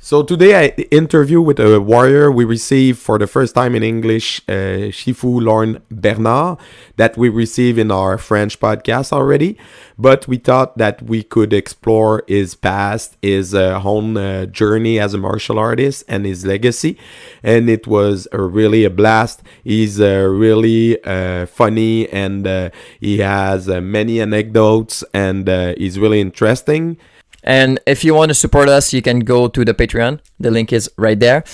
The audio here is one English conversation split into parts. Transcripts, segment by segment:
So today I interview with a warrior we received for the first time in English, uh, Shifu Lorne Bernard, that we receive in our French podcast already. But we thought that we could explore his past, his uh, own uh, journey as a martial artist, and his legacy. And it was a really a blast. He's uh, really uh, funny, and uh, he has many anecdotes, and he's really interesting. And if you want to support us, you can go to the Patreon. The link is right there.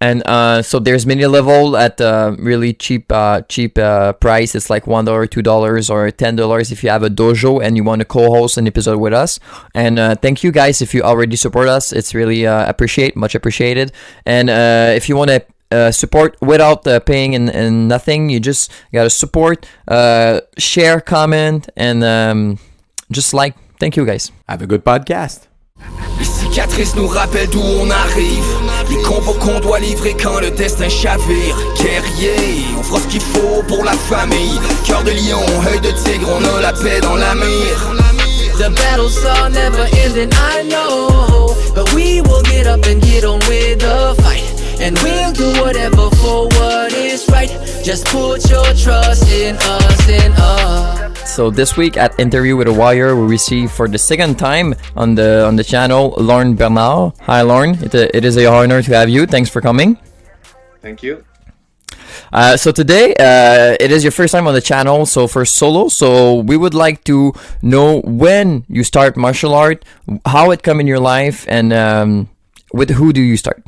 And uh, so there's many level at uh, really cheap uh, cheap uh, price. It's like one dollar, two dollars, or ten dollars if you have a dojo and you want to co-host an episode with us. And uh, thank you guys if you already support us. It's really appreciate much appreciated. And if you want to uh, support without uh, paying and, and nothing. You just gotta support, uh, share, comment, and um, just like. Thank you guys. Have a good podcast. Les cicatrices nous rappellent d'où on arrive Les combos qu'on doit livrer quand le destin chavire Guerrier, on fera ce qu'il faut pour la famille Cœur de lion, œil de tigre, on a la paix dans la mire The battles are never ending, I know. But we will get up and get on with the fight. And we'll do whatever for what is right. Just put your trust in us, in us. So this week at Interview with a Warrior, we receive for the second time on the on the channel Lorne Bernard. Hi, Lorne. It, uh, it is a honor to have you. Thanks for coming. Thank you. Uh, so today, uh, it is your first time on the channel, so for solo. So we would like to know when you start martial art, how it come in your life, and um, with who do you start?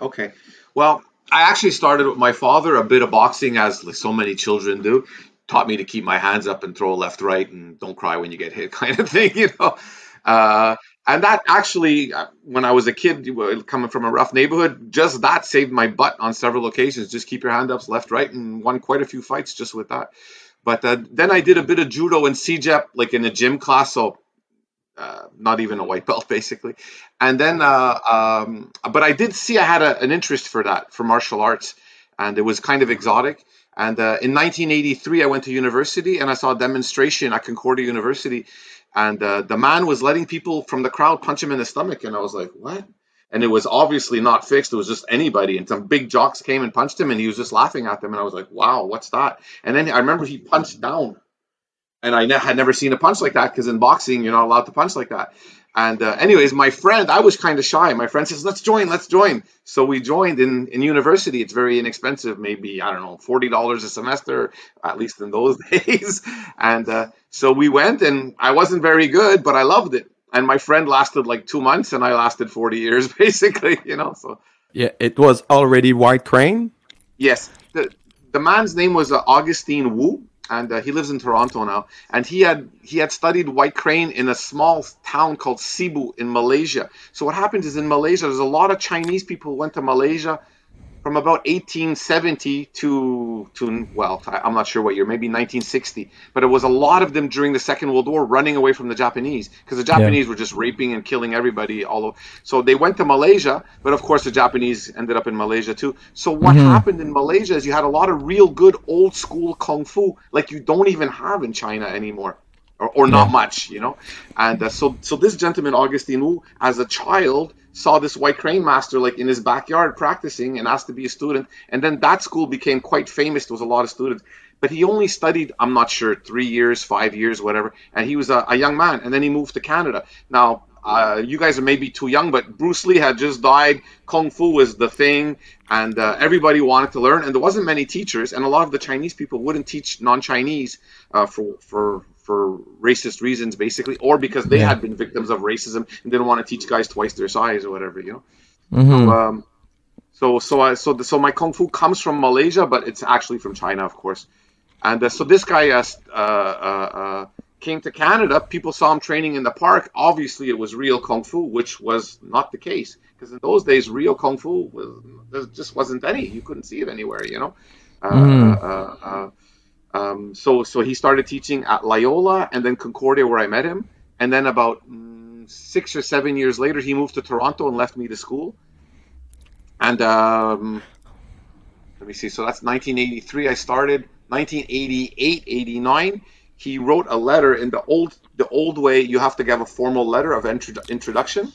Okay. Well, I actually started with my father, a bit of boxing, as like so many children do. Taught me to keep my hands up and throw left, right, and don't cry when you get hit, kind of thing, you know. Uh, and that actually, uh, when I was a kid, coming from a rough neighborhood, just that saved my butt on several occasions. Just keep your hand ups left, right, and won quite a few fights just with that. But uh, then I did a bit of judo and CEGEP, like in a gym class, so uh, not even a white belt basically. And then, uh, um, but I did see I had a, an interest for that, for martial arts, and it was kind of exotic. And uh, in 1983, I went to university and I saw a demonstration at Concordia University, and uh, the man was letting people from the crowd punch him in the stomach, and I was like, what? And it was obviously not fixed. It was just anybody, and some big jocks came and punched him, and he was just laughing at them, and I was like, wow, what's that? And then I remember he punched down and I ne- had never seen a punch like that because in boxing you're not allowed to punch like that. And uh, anyways, my friend, I was kind of shy. My friend says, "Let's join, let's join." So we joined in in university. It's very inexpensive, maybe I don't know, forty dollars a semester, at least in those days. And uh, so we went, and I wasn't very good, but I loved it. And my friend lasted like two months, and I lasted forty years, basically. You know, so Yeah, it was already White Crane. Yes, the the man's name was uh, Augustine Wu, and uh, he lives in Toronto now. And he had he had studied white crane in a small town called Sibu in Malaysia. So what happens is in Malaysia, there's a lot of Chinese people who went to Malaysia from about 1870 to to well, I- I'm not sure what year, maybe 1960. But it was a lot of them during the Second World War running away from the Japanese because the Japanese were just raping and killing everybody all over. So they went to Malaysia, but of course the Japanese ended up in Malaysia too. So what mm-hmm. happened in Malaysia is you had a lot of real good old school kung fu like you don't even have in China anymore. Or, or not much, you know, and uh, so so this gentleman Augustine Wu, as a child, saw this white crane master like in his backyard practicing and asked to be a student, and then that school became quite famous. There was a lot of students, but he only studied I'm not sure three years, five years, whatever, and he was a, a young man, and then he moved to Canada. Now uh, you guys are maybe too young, but Bruce Lee had just died. Kung Fu was the thing, and uh, everybody wanted to learn. And there wasn't many teachers, and a lot of the Chinese people wouldn't teach non-Chinese uh, for for for racist reasons, basically, or because they had been victims of racism and didn't want to teach guys twice their size or whatever, you know. So, um, so so I so the, so my kung fu comes from Malaysia, but it's actually from China, of course. And uh, so this guy uh, uh, uh, uh, came to Canada. People saw him training in the park. Obviously, it was real kung fu, which was not the case because in those days, real kung fu was there just wasn't any. You couldn't see it anywhere, you know. Uh, uh, uh, um, so so he started teaching at Loyola and then Concordia, where I met him. And then about mm, six or seven years later, he moved to Toronto and left me to school. And um, let me see. So that's 1983. I started 1988, 89. He wrote a letter in the old the old way. You have to give a formal letter of intro- introduction.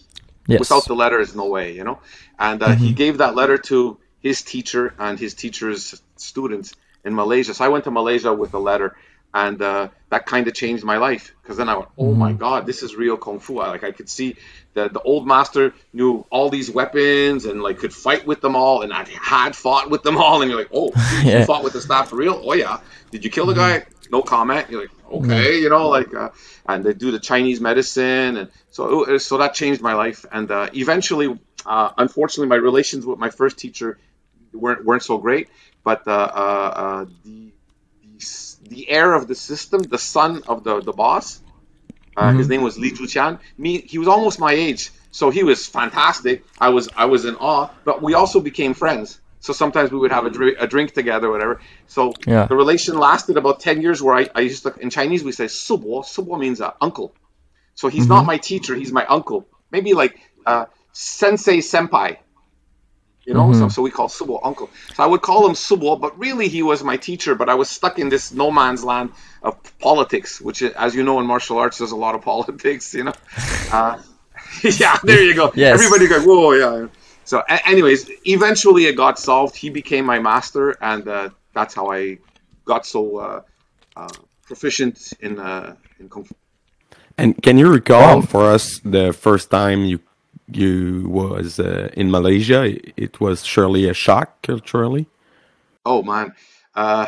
Yes. Without the letter, is no way, you know. And uh, he gave that letter to his teacher and his teacher's students in Malaysia. So I went to Malaysia with a letter, and uh, that kind of changed my life because then I went, "Oh my God, this is real kung fu!" I, like I could see that the old master knew all these weapons and like could fight with them all, and I had fought with them all. And you're like, "Oh, you fought with the staff for real? Oh yeah. Did you kill the guy? No comment." You're like, "Okay," you know, like, uh, and they do the Chinese medicine, and so it- so that changed my life. And uh, eventually, uh, unfortunately, my relations with my first teacher weren't weren't so great. But uh, uh, uh, the, the the heir of the system, the son of the the boss, uh, his name was Li Zhuqian. Me, he was almost my age, so he was fantastic. I was I was in awe, but we also became friends. So sometimes we would have a, drink, a drink together, whatever. So Yeah. the relation lasted about ten years. Where I, I used to in Chinese we say subo. Subo means uh, uncle. So he's not my teacher; he's my uncle. Maybe like uh, sensei senpai. You know, so, so we call Subo uncle. So I would call him Subo, but really he was my teacher. But I was stuck in this no man's land of politics, which, as you know, in martial arts, there's a lot of politics. You know, uh, yeah, there you go. Yes. Everybody goes, whoa, yeah. So, a- anyways, eventually it got solved. He became my master, and uh, that's how I got so uh, uh, proficient in uh, in kung fu. And can you recall Wow. for us the first time you you was uh, in Malaysia? It was surely a shock culturally. Oh man, uh,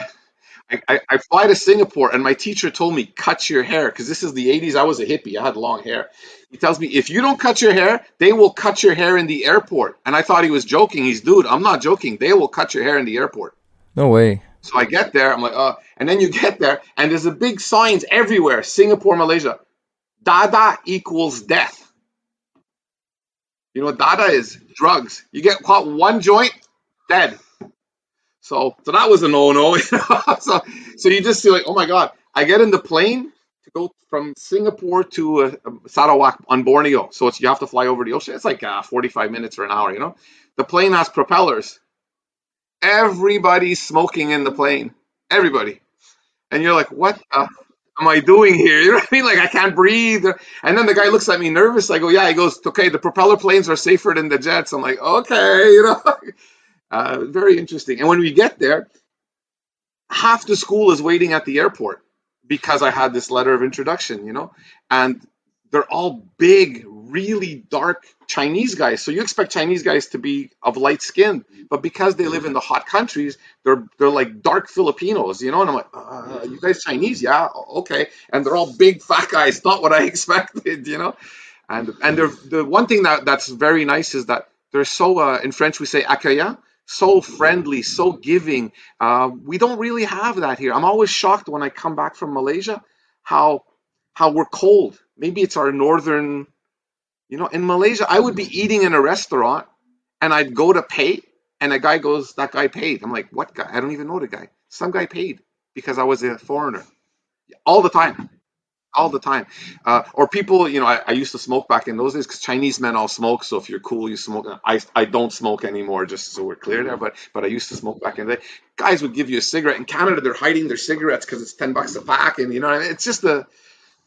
I, I, I fly to Singapore, and my teacher told me cut your hair because this is the '80s. I was a hippie. I had long hair. He tells me if you don't cut your hair, they will cut your hair in the airport. And I thought he was joking. He's dude, I'm not joking. They will cut your hair in the airport. No way. So I get there, I'm like, uh, and then you get there, and there's a big signs everywhere, Singapore, Malaysia. Dadah equals death. You know what Dadah is? Drugs. You get caught one joint, dead. So, so that was a no-no. So, so you just feel like, oh my god! I get in the plane to go from Singapore to uh, Sarawak on Borneo. So it's you have to fly over the ocean. It's like uh, 45 minutes or an hour. You know, the plane has propellers. Everybody's smoking in the plane. Everybody. And you're like, what am I doing here? You know what I mean? Like, I can't breathe. And then the guy looks at me nervous. I go, yeah. He goes, okay, the propeller planes are safer than the jets. I'm like, okay, you know. Uh, very interesting. And when we get there, half the school is waiting at the airport because I had this letter of introduction, you know, and they're all big, really dark Chinese guys. So you expect Chinese guys to be of light skin, but because they live in the hot countries, they're they're like dark Filipinos, you know. And I'm like, uh, you guys Chinese, yeah, okay. And they're all big fat guys, not what I expected, you know. And and the one thing that that's very nice is that they're so uh, in French we say accueillant, so friendly, so giving. Uh, we don't really have that here. I'm always shocked when I come back from Malaysia how how we're cold. Maybe it's our northern, you know. In Malaysia, I would be eating in a restaurant and I'd go to pay, and a guy goes, "That guy paid." I'm like, "What guy? I don't even know the guy. Some guy paid because I was a foreigner." All the time, all the time. Uh, or people, you know, I, I used to smoke back in those days because Chinese men all smoke. So if you're cool, you smoke. I, I don't smoke anymore, just so we're clear there. But but I used to smoke back in the day. Guys would give you a cigarette. In Canada, they're hiding their cigarettes because it's ten bucks a pack, and you know, it's just a.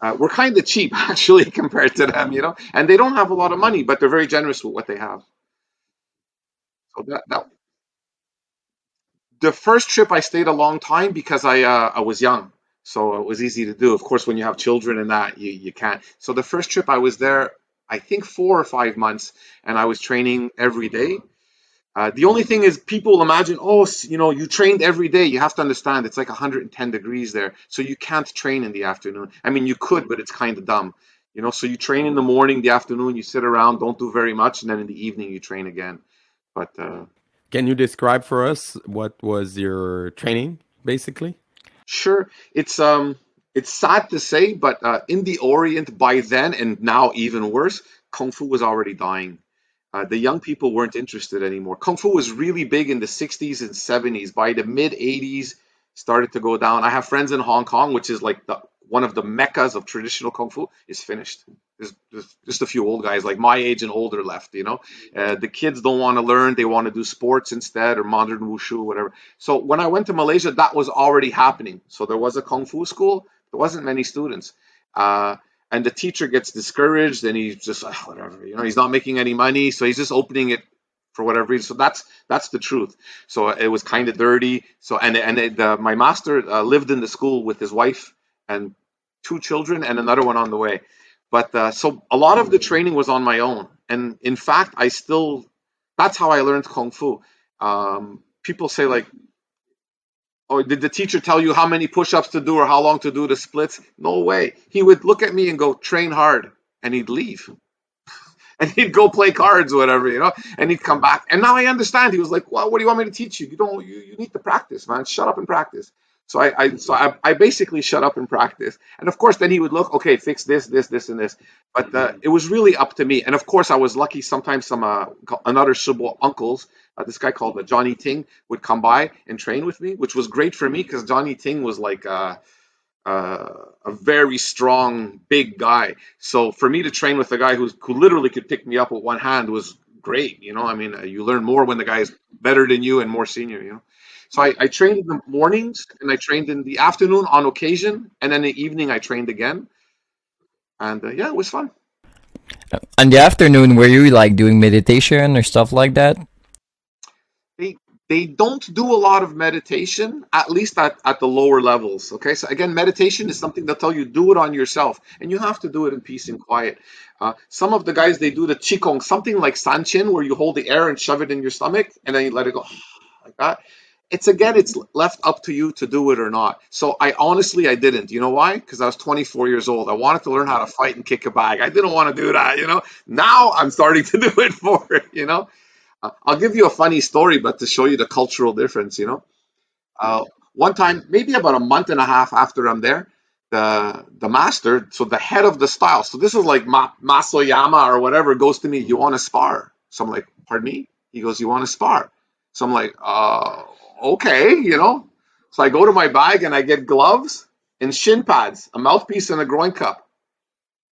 Uh, we're kind of cheap actually compared to them, you know, and they don't have a lot of money, but they're very generous with what they have. So that, that the first trip I stayed a long time because I uh, I was young, so it was easy to do. Of course, when you have children and that, you you can't. So the first trip I was there, I think four or five months, and I was training every day. Uh, the only thing is, people imagine, oh, you know, you trained every day. You have to understand, it's like 110 degrees there, so you can't train in the afternoon. I mean, you could, but it's kind of dumb, you know. So you train in the morning, the afternoon, you sit around, don't do very much, and then in the evening you train again. But uh, Can you describe for us what was your training basically? Sure, it's um, it's sad to say, but uh, in the Orient by then and now even worse, Kung Fu was already dying. Uh, the young people weren't interested anymore. Kung Fu was really big in the 60s and 70s. By the mid 80s, started to go down. I have friends in Hong Kong, which is like the one of the meccas of traditional Kung Fu, is finished. There's, there's just a few old guys like my age and older left. You know, uh, the kids don't want to learn; they want to do sports instead or modern wushu, whatever. So when I went to Malaysia, that was already happening. So there was a kung fu school. There wasn't many students. Uh, and the teacher gets discouraged and he's just like whatever you know he's not making any money so he's just opening it for whatever reason. So that's that's the truth. So it was kind of dirty. So and and it, my master uh, lived in the school with his wife and two children and another one on the way. But uh, so a lot of the training was on my own. And in fact i still that's how i learned kung fu. Um, people say like or did the teacher tell you how many push-ups to do or how long to do the splits? No way. He would look at me and go, train hard, and he'd leave. and he'd go play cards or whatever, you know, and he'd come back. And now I understand. He was like, Well, what do you want me to teach you? You don't you, you need to practice, man. Shut up and practice. So I, I so I, I, basically shut up and practice. And of course, then he would look, okay, fix this, this, this, and this. But uh, it was really up to me. And of course, I was lucky. Sometimes some uh, another Shibo uncles, uh, this guy called uh, Johnny Ting, would come by and train with me, which was great for me because Johnny Ting was like uh, uh, a very strong, big guy. So for me to train with a guy who who literally could pick me up with one hand was great. You know, I mean, you learn more when the guy is better than you and more senior. You know. So I, I trained in the mornings and I trained in the afternoon on occasion, and then in the evening I trained again. And uh, yeah, it was fun. In the afternoon, were you like doing meditation or stuff like that? They they don't do a lot of meditation, at least at, at the lower levels. Okay, so again, meditation is something they'll tell you do it on yourself, and you have to do it in peace and quiet. Uh, some of the guys they do the qigong, something like sanchin, where you hold the air and shove it in your stomach, and then you let it go like that it's again it's left up to you to do it or not. So i honestly i didn't. You know why? Because i was 24 years old. I wanted to learn how to fight and kick a bag. I didn't want to do that you know? Now i'm starting to do it for it you know? Uh, i'll give you a funny story but to show you the cultural difference you know? Uh, one time maybe about a month and a half after i'm there the the master so the head of the style so this is like Ma- Mas Oyama or whatever goes to me you want to spar? So i'm like pardon me? He goes you want to spar? So i'm like uh okay, you know. So I go to my bag and I get gloves and shin pads, a mouthpiece and a groin cup.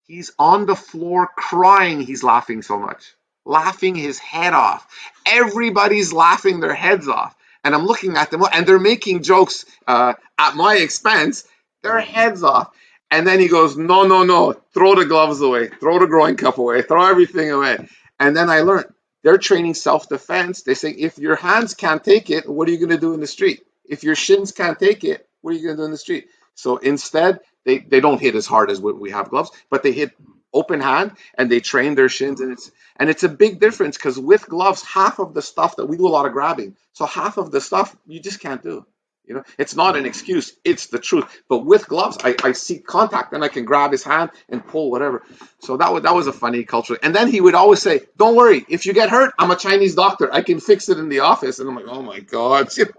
He's on the floor crying. He's laughing so much, laughing his head off. Everybody's laughing their heads off. And I'm looking at them and they're making jokes uh, at my expense, their heads off. And then he goes, No, no, no, throw the gloves away, throw the groin cup away, throw everything away. And then I learned they're training self defense. They say if your hands can't take it, what are you going to do in the street? If your shins can't take it, what are you going to do in the street? So instead, they, they don't hit as hard as we have gloves, but they hit open hand and they train their shins and it's and it's a big difference because with gloves half of the stuff that we do a lot of grabbing so half of the stuff you just can't do you know, it's not an excuse, it's the truth. But with gloves, I, I see contact and I can grab his hand and pull whatever. So that was that was a funny culture. And then he would always say, Don't worry, if you get hurt, I'm a Chinese doctor. I can fix it in the office. And I'm like, Oh my God. that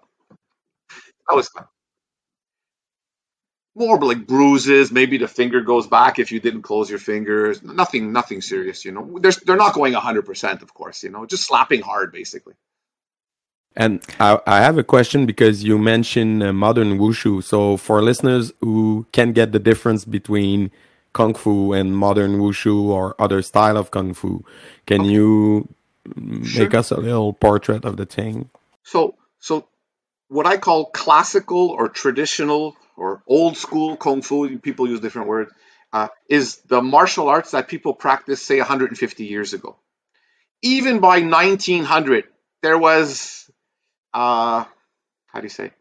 was fun. More like bruises, maybe the finger goes back if you didn't close your fingers. Nothing, nothing serious, you know. There's, they're not going 100%, of course, you know, just slapping hard, basically. And I, I, have a question because you mentioned uh, modern wushu. So for listeners who can get the difference between kung fu and modern wushu or other style of kung fu, can okay. you make sure. us a little portrait of the thing? So, so what I call classical or traditional or old school kung fu, people use different words, uh, is the martial arts that people practiced, say, 150 years ago. Even by 1900, there was uh, how do you say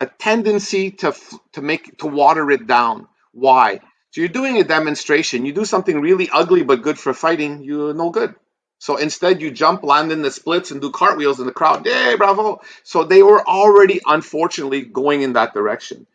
a tendency to to make to water it down. Why? So you're doing a demonstration. You do something really ugly but good for fighting. You're no good. So instead, you jump, land in the splits, and do cartwheels in the crowd. Yay, bravo! So they were already, unfortunately, going in that direction.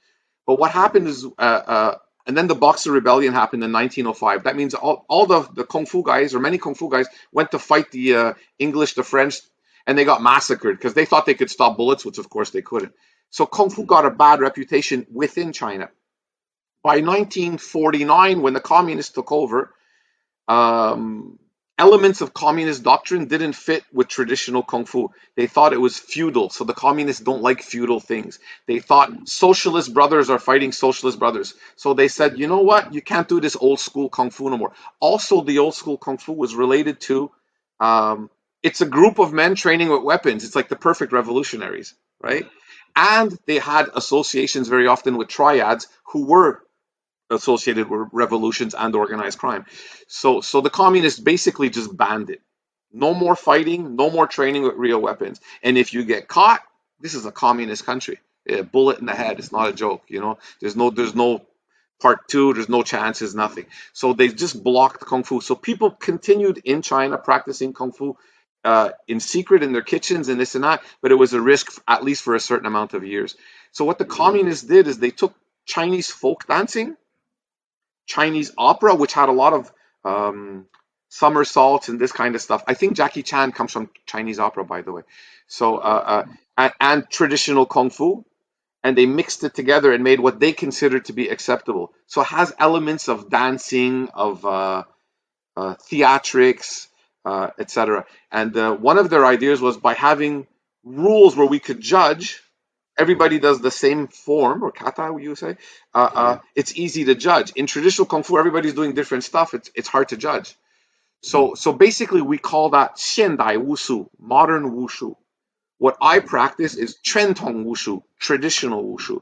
But what happened is, uh, uh, and then the Boxer Rebellion happened in 1905. That means all, all the, the Kung Fu guys, or many Kung Fu guys, went to fight the uh, English, the French, and they got massacred because they thought they could stop bullets, which of course they couldn't. So Kung Fu got a bad reputation within China. By 1949, when the communists took over, um, elements of communist doctrine didn't fit with traditional Kung Fu. They thought it was feudal, so the communists don't like feudal things. They thought socialist brothers are fighting socialist brothers. So they said, you know what? You can't do this old school Kung Fu no more. Also, the old school Kung Fu was related to um, it's a group of men training with weapons. It's like the perfect revolutionaries, right? And they had associations very often with triads who were associated with revolutions and organized crime. So, so the communists basically just banned it. No more fighting, no more training with real weapons. And if you get caught, this is a communist country. A bullet in the head. It's not a joke. You know, there's no, there's no part two. There's no chances, nothing. So they just blocked kung fu. So people continued in China practicing kung fu uh, in secret in their kitchens and this and that, but it was a risk at least for a certain amount of years. So what the communists did is they took Chinese folk dancing, Chinese opera, which had a lot of um, somersaults and this kind of stuff. I think Jackie Chan comes from Chinese opera, by the way. So uh, uh, and, and traditional kung fu, and they mixed it together and made what they considered to be acceptable. So it has elements of dancing, of uh, uh, theatrics, uh, etc. And uh, one of their ideas was by having rules where we could judge. Everybody does the same form or kata, you say. Uh, uh, it's easy to judge. In traditional kung fu, everybody's doing different stuff. It's it's hard to judge. So so basically, we call that xiandai wushu, modern wushu. What I practice is Chuantong Wushu, traditional Wushu.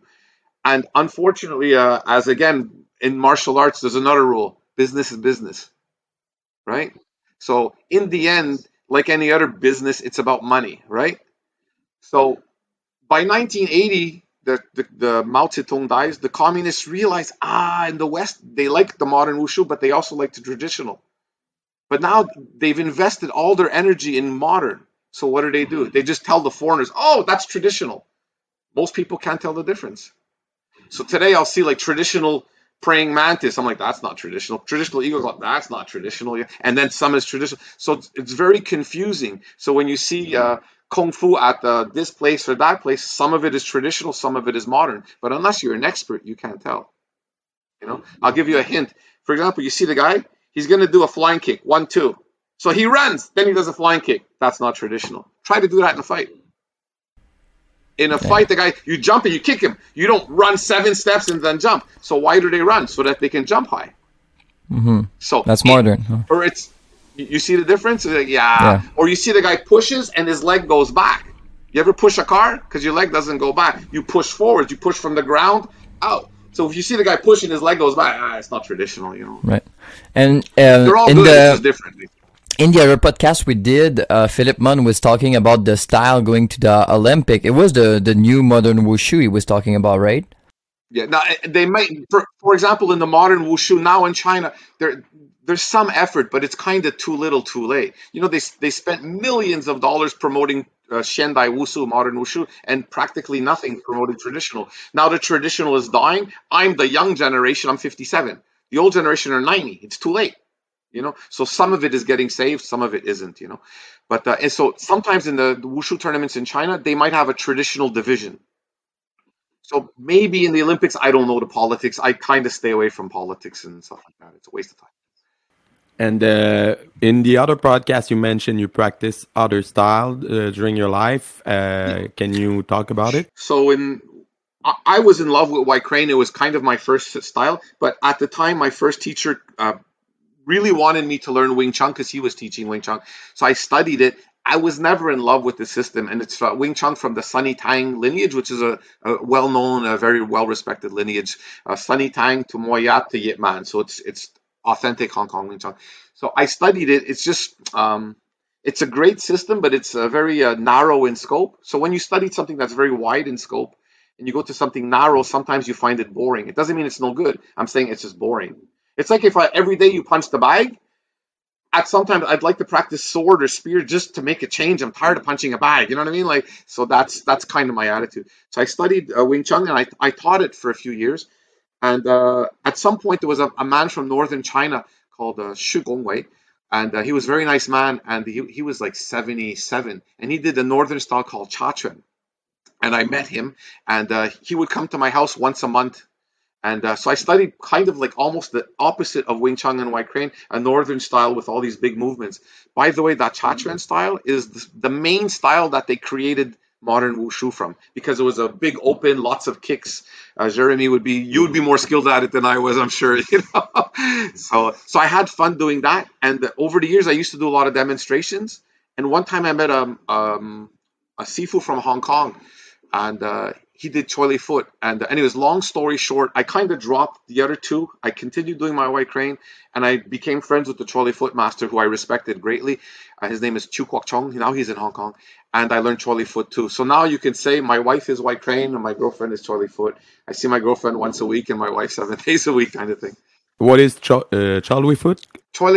And unfortunately, uh, as again in martial arts, there's another rule business is business, right? So in the end, like any other business, it's about money, right? So by 1980, the, the, the Mao Zedong dies, the communists realize, ah, in the West, they like the modern Wushu, but they also like the traditional. But now they've invested all their energy in modern. So what do they do? They just tell the foreigners, "Oh, that's traditional." Most people can't tell the difference. So today I'll see like traditional praying mantis. I'm like, that's not traditional. Traditional eagle that's not traditional. And then some is traditional. So it's, it's very confusing. So when you see uh, kung fu at uh, this place or that place, some of it is traditional, some of it is modern. But unless you're an expert, you can't tell. You know, I'll give you a hint. For example, you see the guy, he's going to do a flying kick, one, two. So he runs, then he does a flying kick. That's not traditional. Try to do that in a fight. In a fight, the guy you jump and you kick him. You don't run seven steps and then jump. So why do they run? So that they can jump high. Mm-hmm. So that's modern. Huh? Or it's you see the difference? Like, yeah. yeah. Or you see the guy pushes and his leg goes back. You ever push a car because your leg doesn't go back? You push forward. You push from the ground out. So if you see the guy pushing, his leg goes back. Ah, it's not traditional, you know. Right. And uh, they're all in good. The, it's just differently in the other podcast we did, uh, Philip Munn was talking about the style going to the Olympic. It was the the new modern wushu he was talking about, right? Yeah. Now eh, they might, for, for example, in the modern wushu now in China, there there's some effort, but it's kind of too little, too late. You know, they they spent millions of dollars promoting uh, Xiandai Wushu, modern Wushu, and practically nothing promoting traditional. Now the traditional is dying. I'm the young generation. I'm 57. The old generation are 90. It's too late you know so some of it is getting saved some of it isn't you know but uh, and so sometimes in the, the wushu tournaments in china they might have a traditional division so maybe in the olympics i don't know the politics i kind of stay away from politics and stuff like that it's a waste of time and uh, in the other podcast, you mentioned you practice other style uh, during your life. Uh, yeah. Can you talk about it? So in I was in love with White Crane. It was kind of my first style, but at the time, my first teacher uh, really wanted me to learn Wing Chun because he was teaching Wing Chun. So I studied it. I was never in love with the system, and it's uh, Wing Chun from the Sunny Tang lineage, which is a, a well-known, a very well-respected lineage. Uh, Sunny Tang to Moy Yat to Yip Man, so it's it's authentic Hong Kong Wing Chun. So I studied it. It's just um, it's a great system, but it's uh, very uh, narrow in scope. So when you study something that's very wide in scope, and you go to something narrow, sometimes you find it boring. It doesn't mean it's no good. I'm saying it's just boring. It's like if I, every day you punch the bag. At sometimes I'd like to practice sword or spear just to make a change. I'm tired of punching a bag. You know what I mean? Like so that's that's kind of my attitude. So I studied uh, Wing Chun and I I taught it for a few years. And uh, at some point there was a, a, man from northern China called uh, Shu Gongwei, and uh, he was a very nice man. And he he was like 77, and he did a northern style called Cha Chuan. And I met him, and uh, he would come to my house once a month and uh, so I studied kind of like almost the opposite of Wing Chun and White Crane, a northern style with all these big movements. By the way, that Cha Chuan style is the, main style that they created modern wushu from because it was a big open, lots of kicks. Uh, Jeremy would be you would be more skilled at it than I was, I'm sure. You know, so so I had fun doing that, and over the years I used to do a lot of demonstrations. And one time I met a um, a sifu from Hong Kong, and uh, he did Choi Foot. And uh, anyways, long story short, I kind of dropped the other two. I continued doing my white crane, and I became friends with the Choi Foot master, who I respected greatly. Uh, his name is Chu Kwok Chong. Now he's in Hong Kong, and I learned Choi Foot too. So now you can say my wife is white crane and my girlfriend is Choi Foot. I see my girlfriend once a week and my wife seven days a week, kind of thing. What is Cho- uh, Choi Foot?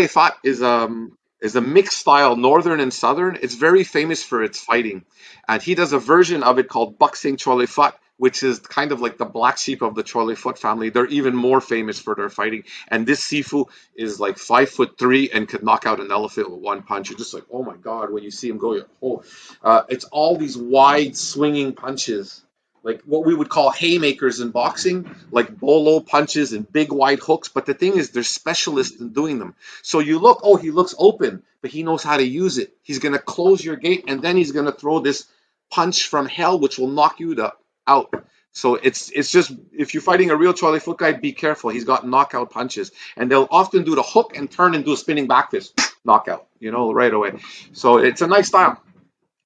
Fat is um is a mixed style, northern and southern. It's very famous for its fighting, and he does a version of it called Buk Sing Choi Li Fat, which is kind of like the black sheep of the Choi Foot family. They're even more famous for their fighting. And this Sifu is like five foot three and could knock out an elephant with one punch. You're just like, oh my god, when you see him go, oh, uh, it's all these wide swinging punches like what we would call haymakers in boxing, like bolo punches and big wide hooks. But the thing is, they're specialists in doing them. So you look, oh, he looks open, but he knows how to use it. He's going to close your gate and then he's going to throw this punch from hell, which will knock you the, out. So it's it's just if you're fighting a real Choi Li Foot guy, be careful. He's got knockout punches, and they'll often do the hook and turn and do a spinning back fist, knockout. You know, right away. So it's a nice style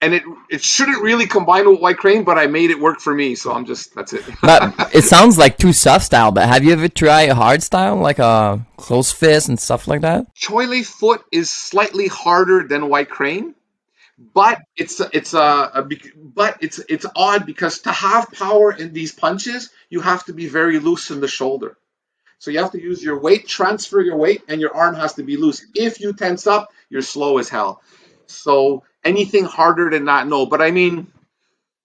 and it it shouldn't really combine with white crane, but I made it work for me, so I'm just that's it. but it sounds like too soft style. But have you ever tried a hard style like a close fist and stuff like that? Choi Li Foot is slightly harder than white crane, but it's it's uh, a, a but it's it's odd because to have power in these punches, you have to be very loose in the shoulder. So you have to use your weight, transfer your weight, and your arm has to be loose. If you tense up, you're slow as hell. So anything harder than that, no. But I mean,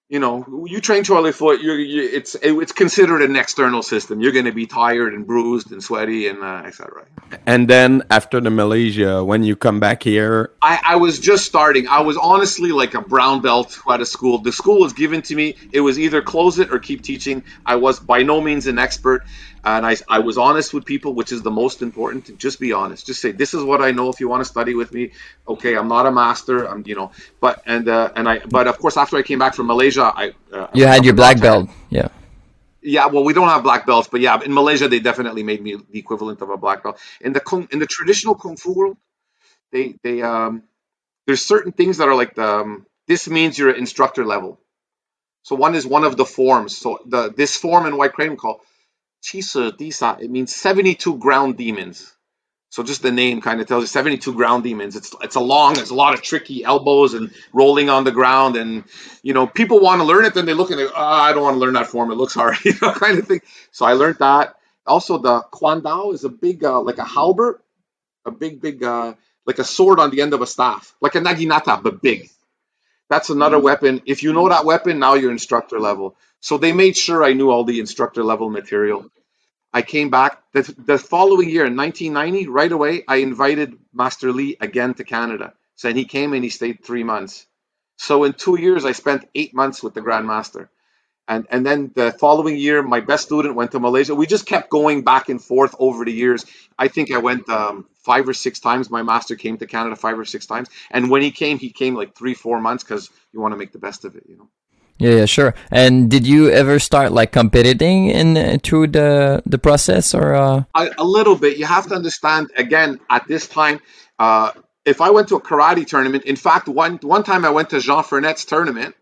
you know, you train Choi Li Foot, you're, you, it's it's considered an external system. You're going to be tired and bruised and sweaty and uh, etc. And then after the Malaysia, when you come back here, I, I was just starting. I was honestly like a brown belt had a school. The school was given to me. It was either close it or keep teaching. I was by no means an expert and I, I was honest with people, which is the most important. Just be honest. Just say this is what I know. If you want to study with me, okay. I'm not a master. I'm you know, but and uh, and I but of course after I came back from Malaysia, I uh, you had your black belt, yeah. Yeah, well, we don't have black belts, but yeah, in Malaysia they definitely made me the equivalent of a black belt. In the kung, in the traditional kung fu world, they they um there's certain things that are like the um, this means you're instructor level. So one is one of the forms. So the this form in White Crane called Chisa Disa, it means 72 ground demons. So just the name kind of tells you 72 ground demons. It's it's a long, there's a lot of tricky elbows and rolling on the ground, and you know people want to learn it. Then they look at it. Oh, I don't want to learn that form. It looks hard, you know, kind of thing. So I learned that. Also, the Quan Dao is a big, uh, like a halberd, a big, big, uh, like a sword on the end of a staff, like a naginata, but big. That's another mm-hmm. weapon. If you know that weapon, now you're instructor level. So they made sure I knew all the instructor level material. I came back the, the following year in 1990. Right away, I invited Master Lee again to Canada. So he came and he stayed three months. So in two years, I spent eight months with the Grandmaster. And, and then the following year, my best student went to Malaysia. We just kept going back and forth over the years. I think I went um, five or six times. My master came to Canada five or six times. And when he came, he came like three, four months because you want to make the best of it, you know. Yeah, yeah, sure. And did you ever start like competing in uh, through the the process or? Uh... A, a, little bit. You have to understand. Again, at this time, uh, if I went to a karate tournament, in fact, one one time I went to Jean Frenette's tournament,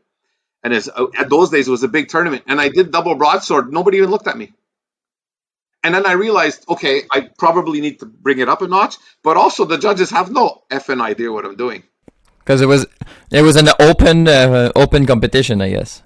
and as, uh, at those days it was a big tournament, and I did double broadsword. Nobody even looked at me. And then I realized, okay, I probably need to bring it up a notch. But also, the judges have no effing idea what I'm doing because it was it was an open uh, open competition, I guess.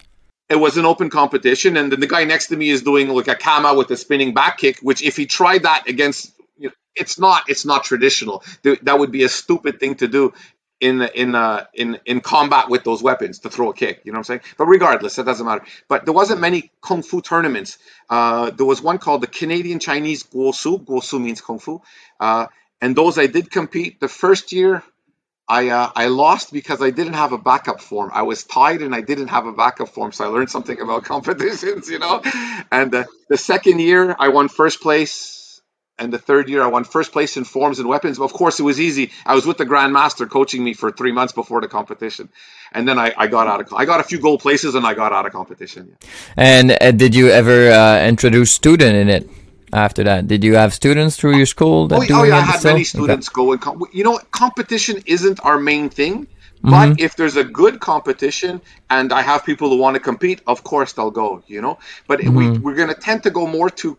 It was an open competition, and then the guy next to me is doing like a kama with a spinning back kick, which if he tried that against, you know, it's not it's not traditional. That would be a stupid thing to do in in uh, in in combat with those weapons to throw a kick. You know what I'm saying? But regardless, that doesn't matter. But there wasn't many kung fu tournaments. Uh, there was one called the Canadian Chinese Guoshu. Guoshu means kung fu, uh, and those I did compete. The first year I uh, I lost because I didn't have a backup form. I was tied and I didn't have a backup form, so I learned something about competitions, you know. And uh, the second year, I won first place, and the third year, I won first place in forms and weapons. Of course, it was easy. I was with the grandmaster coaching me for three months before the competition, and then I, I got out of I got a few gold places and I got out of competition. Yeah. And uh, did you ever uh, introduce student in it? after that? Did you have students through your school? That oh, oh yeah, I had many students okay. go and com- you know competition isn't our main thing, But if there's a good competition and I have people who want to compete, of course they'll go, you know. But we, we're going to tend to go more to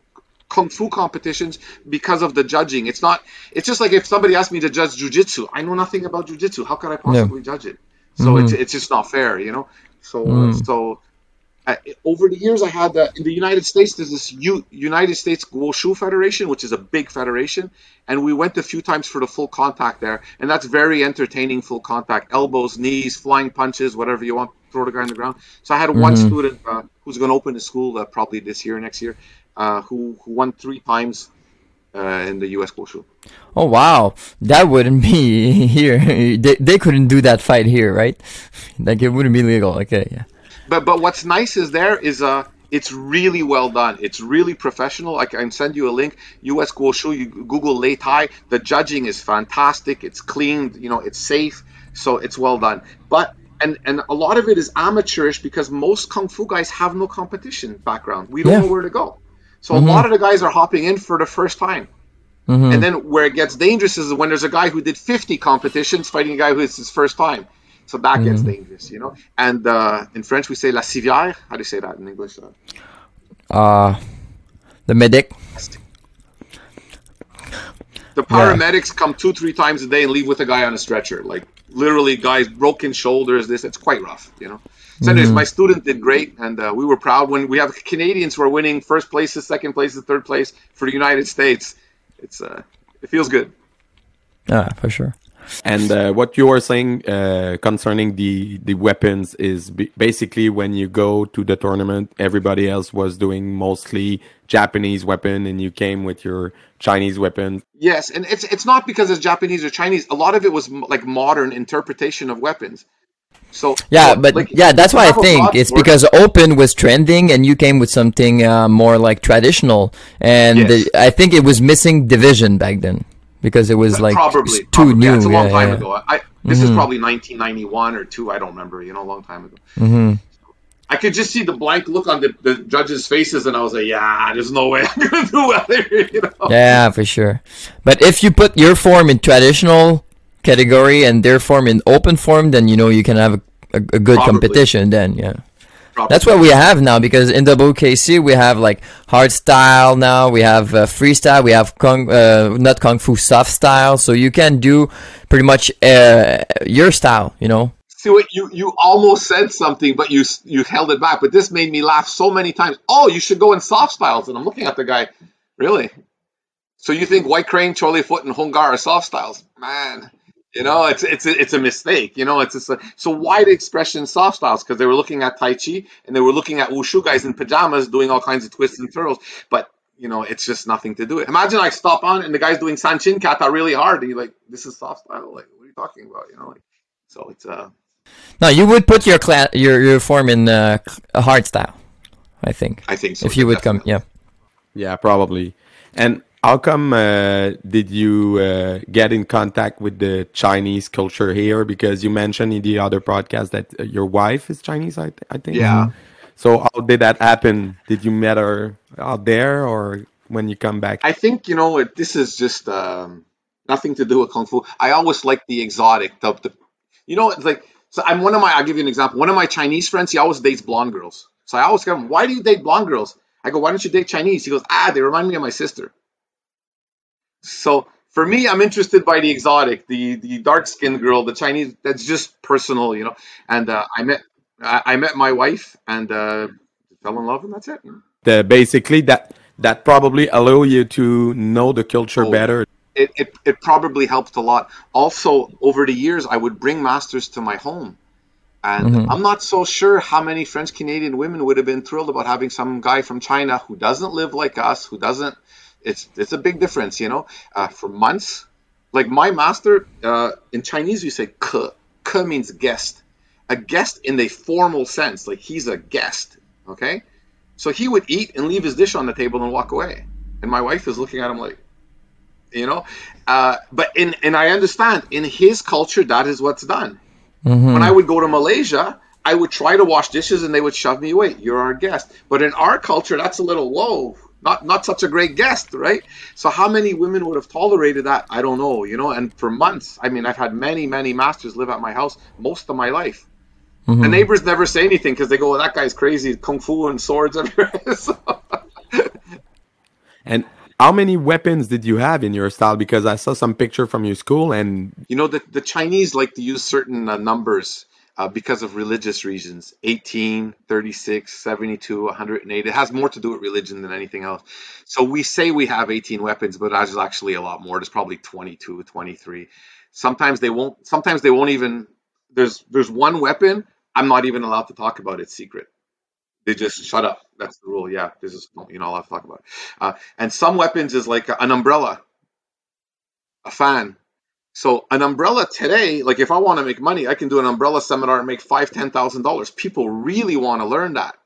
kung fu competitions because of the judging. It's not. It's just like if somebody asked me to judge jujitsu, I know nothing about jujitsu. How could I possibly judge it? So it's it's just not fair, you know. So uh, so uh, over the years, I had uh, in the United States. There's this U- United States Wushu Federation, which is a big federation, and we went a few times for the full contact there, and that's very entertaining. Full contact, elbows, knees, flying punches, whatever you want. Throw the guy on the ground. So I had one student uh, who's going to open a school uh, probably this year, next year, uh, who who won three times uh, in the U.S. Wushu. Oh wow, that wouldn't be here. They they couldn't do that fight here, right? Like it wouldn't be legal. Okay, yeah. But but what's nice is there is uh it's really well done. It's really professional. I can send you a link. US Guoshu, you Google Lei Tai. The judging is fantastic. It's clean. You know, it's safe. So it's well done. But and and a lot of it is amateurish because most kung fu guys have no competition background. We don't Yeah. know where to go. So a lot of the guys are hopping in for the first time. Mm-hmm. And then where it gets dangerous is when there's a guy who did 50 competitions fighting a guy who is his first time. So that Mm-hmm. gets dangerous, you know. And uh, in French we say la civière. How do you say that in English? Uh, Uh, the medic. the paramedics come two, three times a day and leave with a guy on a stretcher. Like literally, guys broken shoulders. This it's quite rough, you know. So, anyways, Mm-hmm. my student did great, and uh, we were proud when we have Canadians who are winning first places, second places, third place for the United States. It's uh, it feels good. Yeah, for sure. And uh, what you were saying uh, concerning the the weapons is b- basically when you go to the tournament, everybody else was doing mostly Japanese weapon, and you came with your Chinese weapon. Yes, and it's it's not because it's Japanese or Chinese. A lot of it was m- like modern interpretation of weapons. So Yeah, but like, yeah, that's why I think it's because open was trending, and you came with something uh, more like traditional, and Yes. the- I think it was missing division back then because it was like probably too probably. new. Yeah, it's a long yeah, time yeah. ago. I this is probably 1991 or two. I don't remember. You know, a long time ago. Mm-hmm. I could just see the blank look on the, the judges' faces, and I was like, "Yeah, there's no way I'm gonna do well here." You know? Yeah, for sure. But if you put your form in traditional category and their form in open form, then you know you can have a, a, a good Probably. competition. Then yeah. Probably. That's what we have now because in WKC we have like hard style now, we have uh, freestyle, we have kung, uh, not kung fu, soft style. So you can do pretty much uh, your style, you know. See what you you almost said something, but you you held it back. But this made me laugh so many times. Oh, you should go in soft styles, and I'm looking at the guy. Really? So you think White Crane, Choi Li Foot, and Hung Gar are soft styles? Man, you know it's it's a, it's a mistake. You know it's just a, so why the expression soft styles? Because they were looking at Tai Chi and they were looking at wushu guys in pajamas doing all kinds of twists and twirls, but. You know, it's just nothing to do it. Imagine I stop on and the guy's doing Sanchin Kata really hard, and you're like, "This is soft style." Like, what are you talking about? You know, like, so it's uh, No, you would put your cla- your your form in uh, a hard style, I think. I think so. if you would come, yeah. Yeah, probably. And how come uh, did you uh, get in contact with the Chinese culture here? Because you mentioned in the other podcast that uh, your wife is Chinese, I, th- I think. Yeah. So how did that happen? Did you met her out there or when you come back? I think you know it, this is just um, nothing to do with kung fu. I always like the exotic, the, the you know, it's like so. I'm one of my. I'll give you an example. One of my Chinese friends, he always dates blonde girls. So I always go, "Why do you date blonde girls?" I go, "Why don't you date Chinese?" He goes, "Ah, they remind me of my sister." So for me, I'm interested by the exotic, the the dark skinned girl, the Chinese. That's just personal, you know. And uh, I met I, I met my wife and uh, fell in love, and that's it. The, basically, that that probably allow you to know the culture Oh. better. it, it, it probably helped a lot. Also, over the years, I would bring masters to my home. And I'm not so sure how many French Canadian women would have been thrilled about having some guy from China who doesn't live like us, who doesn't. It's it's a big difference, you know. Uh, for months, like my master uh, in Chinese, we say "ke." "Ke" means guest, a guest in the formal sense, like he's a guest. Okay, so he would eat and leave his dish on the table and walk away, and my wife is looking at him like, you know? Uh, but in and i understand in his culture that is what's done. When i would go to malaysia i would try to wash dishes and they would shove me away. You're our guest. But in our culture that's a little whoa not not such a great guest, right? So how many women would have tolerated that? I don't know, you know. And for months, I mean, I've had many many masters live at my house most of my life. The neighbors never say anything because they go, well, "That guy's crazy, kung fu and swords everywhere." so, And how many weapons did you have in your style? Because I saw some picture from your school, and you know, the the Chinese like to use certain uh, numbers. Uh, because of religious reasons 18 36 72 108 it has more to do with religion than anything else. So we say we have 18 weapons but there's actually a lot more. There's probably 22 23 sometimes they won't sometimes they won't even there's there's one weapon i'm not even allowed to talk about. It's secret. They just shut up. That's the rule. Yeah this is you're not allowed to talk about it. Uh, and some weapons is like an umbrella a fan so an umbrella today, like if I want to make money, I can do an umbrella seminar and make five, ten thousand dollars. People really want to learn that,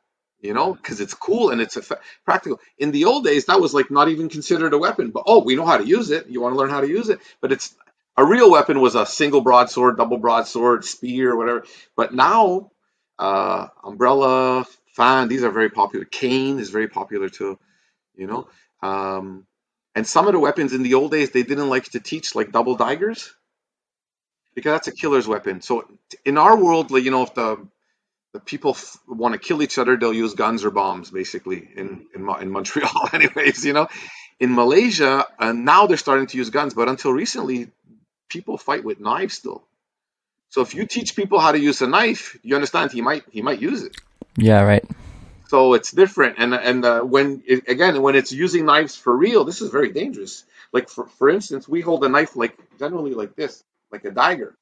you know, because it's cool and it's practical. In the old days, that was like not even considered a weapon. But oh, we know how to use it. You want to learn how to use it, but it's a real weapon was a single broadsword, double broadsword, spear, whatever. But now, uh, umbrella, fan, these are very popular. Cane is very popular too, you know. Um, and some of the weapons in the old days they didn't like to teach, like double daggers, because that's a killer's weapon. So in our world, like you know, if the the people f- want to kill each other, they'll use guns or bombs, basically in in, in Montreal, anyways. You know, in Malaysia, uh, now they're starting to use guns, but until recently, people fight with knives still. So if you teach people how to use a knife, you understand he might he might use it. Yeah, right. So it's different, and and uh, when it, again when it's using knives for real, this is very dangerous. Like for for instance, we hold a knife like generally like this, like a dagger.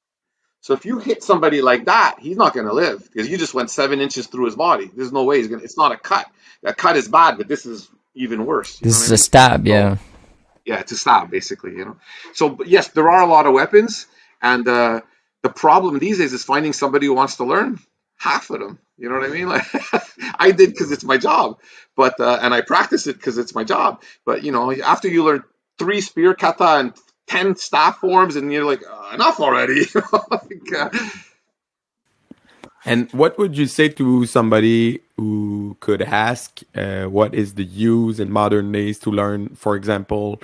So if you hit somebody like that, he's not going to live because you just went seven inches through his body. There's no way he's gonna. It's not a cut. A cut is bad, but this is even worse. This is I a mean? stab, yeah. yeah, it's a stab basically, you know. So but yes, there are a lot of weapons, and uh, the problem these days is finding somebody who wants to learn half of them. You know what I mean? Like I did because it's my job, but uh, and I practice it because it's my job. But you know, after you learn three spear kata and ten staff forms, and you're like, uh, enough already. like, uh, and what would you say to somebody who could ask uh, what is the use in modern days to learn, for example,